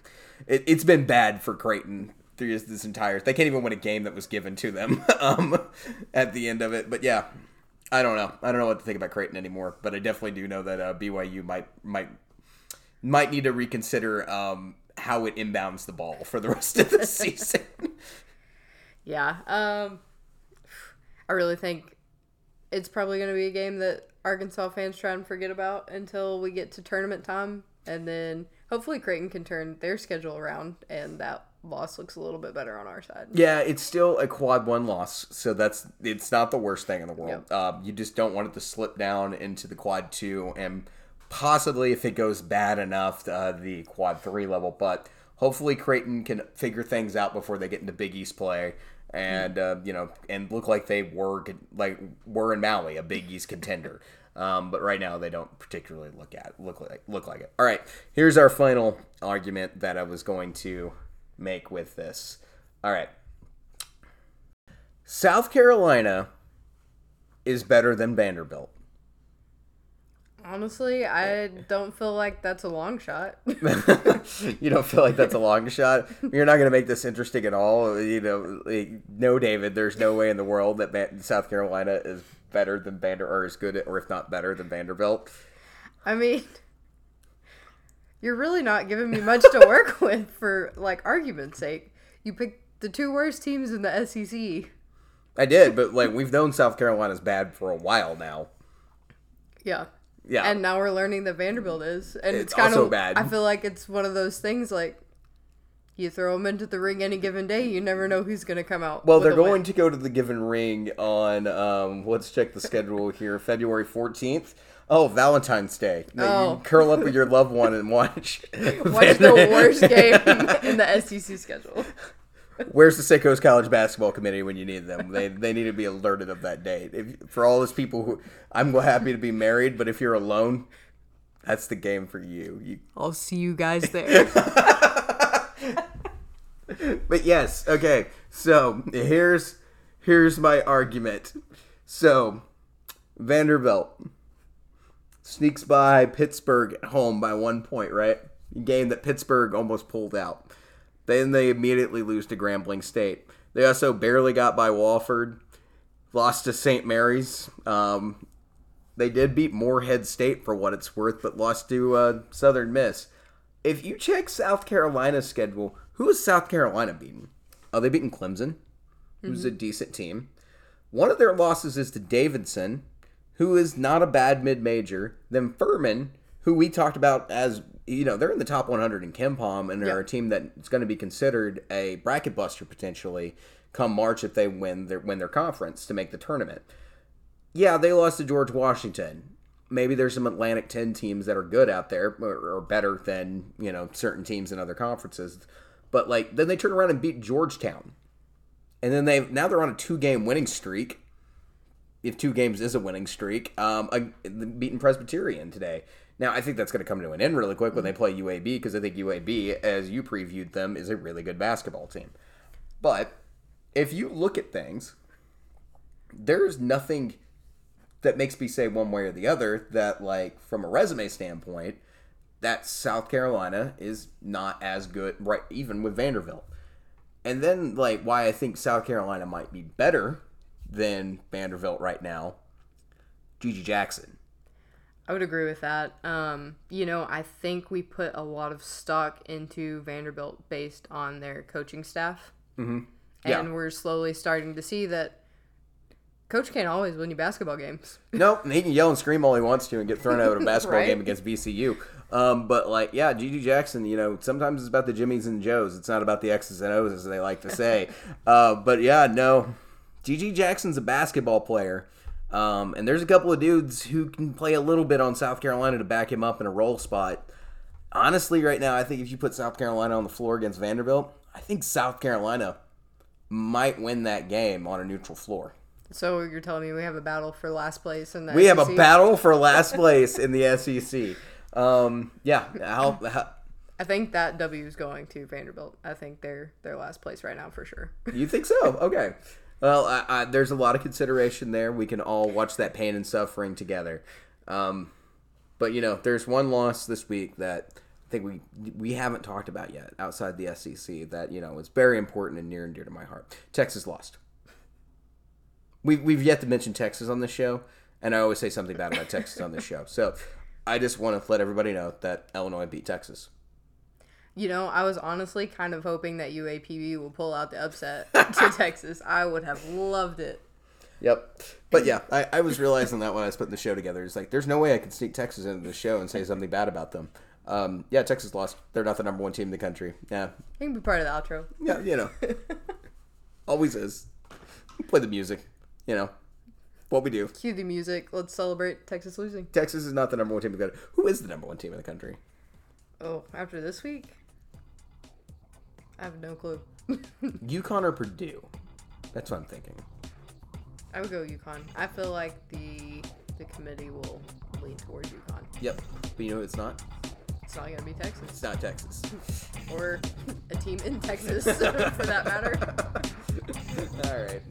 it, it's been bad for Creighton through this, this entire. They can't even win a game that was given to them [LAUGHS] um, at the end of it. But yeah, I don't know. I don't know what to think about Creighton anymore. But I definitely do know that uh, BYU might might might need to reconsider um, how it inbounds the ball for the rest of the [LAUGHS] season. Yeah. Um, I really think it's probably going to be a game that Arkansas fans try and forget about until we get to tournament time, and then hopefully Creighton can turn their schedule around, and that loss looks a little bit better on our side. Yeah, it's still a quad one loss, so that's it's not the worst thing in the world. Um, you just don't want it to slip down into the quad two, and possibly if it goes bad enough, uh, the quad three level. But hopefully Creighton can figure things out before they get into Big East play, and uh, you know, and look like they were like were in Maui, a Big East contender. Um, but right now they don't particularly look at look like look like it. All right, here's our final argument that I was going to make with this. All right. South Carolina is better than Vanderbilt. Honestly, I don't feel like that's a long shot. [LAUGHS] you don't feel like that's a long shot. You're not going to make this interesting at all. You know, like, no, David. There's no way in the world that Van- South Carolina is better than Vander or as good or if not better than Vanderbilt. I mean, you're really not giving me much to work [LAUGHS] with for like argument's sake. You picked the two worst teams in the SEC. I did, but like we've known South Carolina's bad for a while now. Yeah. Yeah. And now we're learning that Vanderbilt is, and It's it's, kind also of bad. I feel like it's one of those things like you throw them into the ring any given day, you never know who's going to come out. Well, they're a win. going to go to the Given Ring on. Um, let's check the schedule here. February fourteenth. Oh, Valentine's Day. Oh. You curl up with your loved one and watch. [LAUGHS] What's the worst game [LAUGHS] in the SEC schedule? Where's the Seikos College basketball committee when you need them? They they need to be alerted of that date. If, for all those people who, I'm happy to be married, but if you're alone, that's the game for you. You I'll see you guys there. [LAUGHS] But yes, okay. So here's here's my argument. So, Vanderbilt sneaks by Pittsburgh at home by one point, right? Game that Pittsburgh almost pulled out. Then they immediately lose to Grambling State. They also barely got by Wofford, lost to St. Mary's. Um, they did beat Morehead State for what it's worth, but lost to uh, Southern Miss. If you check South Carolina's schedule, who is South Carolina beaten? Oh, they beaten Clemson, who's a decent team. One of their losses is to Davidson, who is not a bad mid major. Then Furman, who we talked about as you know, they're in the top 100 in KenPom and they're a team that's going to be considered a bracket buster potentially come March if they win their win their conference to make the tournament. Yeah, they lost to George Washington. Maybe there's some Atlantic 10 teams that are good out there or, or better than, you know, certain teams in other conferences. But like then they turn around and beat Georgetown. And then they now they're on a two-game winning streak. If two games is a winning streak, um, a, beating Presbyterian today. Now, I think that's going to come to an end really quick when they mm-hmm. play UAB because I think UAB, as you previewed them, is a really good basketball team. But if you look at things, there's nothing that makes me say one way or the other that, like, from a resume standpoint, that South Carolina is not as good, right? Even with Vanderbilt. And then, like, why I think South Carolina might be better than Vanderbilt right now, GG Jackson. I would agree with that. Um, you know, I think we put a lot of stock into Vanderbilt based on their coaching staff. Mm-hmm. Yeah. And we're slowly starting to see that coach can't always win you basketball games. [LAUGHS] Nope, And he can yell and scream all he wants to and get thrown out of a basketball [LAUGHS] Right. game against VCU. Um, but like, yeah, GG Jackson, you know, sometimes it's about the Jimmies and Joes. It's not about the X's and O's, as they like to say. [LAUGHS] uh, but yeah, no, GG Jackson's a basketball player. Um, and there's a couple of dudes who can play a little bit on South Carolina to back him up in a role spot. Honestly, right now, I think if you put South Carolina on the floor against Vanderbilt, I think South Carolina might win that game on a neutral floor. So you're telling me we have a battle for last place in the We have a battle for last place in the SEC. Um, yeah, how, how I think that W is going to Vanderbilt. I think they're their last place right now for sure. you think so? Okay. Well, I, I, there's a lot of consideration there. We can all watch that pain and suffering together. Um, but you know, there's one loss this week that I think we we haven't talked about yet outside the SEC that you know is very important and near and dear to my heart. Texas lost. We we've yet to mention Texas on this show, and I always say something bad about Texas on this show. So I just want to let everybody know that Illinois beat Texas. You know, I was honestly kind of hoping that UAPB will pull out the upset [LAUGHS] to Texas. I would have loved it. Yep. But yeah, I, I was realizing that when I was putting the show together. It's like, there's no way I could sneak Texas into the show and say something bad about them. Um, yeah, Texas lost. They're not the number one team in the country. Yeah. You can be part of the outro. Yeah, you know. [LAUGHS] Always is. Play the music. You know. What we do. Cue the music. Let's celebrate Texas losing. Texas is not the number one team in the country. Who is the number one team in the country? Oh, after this week? I have no clue. [LAUGHS] UConn or Purdue? That's what I'm thinking. I would go UConn. I feel like the the committee will lean towards UConn. Yep. But you know it's not? It's not gonna be Texas It's not Texas. or a team in [LAUGHS] Texas [LAUGHS] for that matter. All right.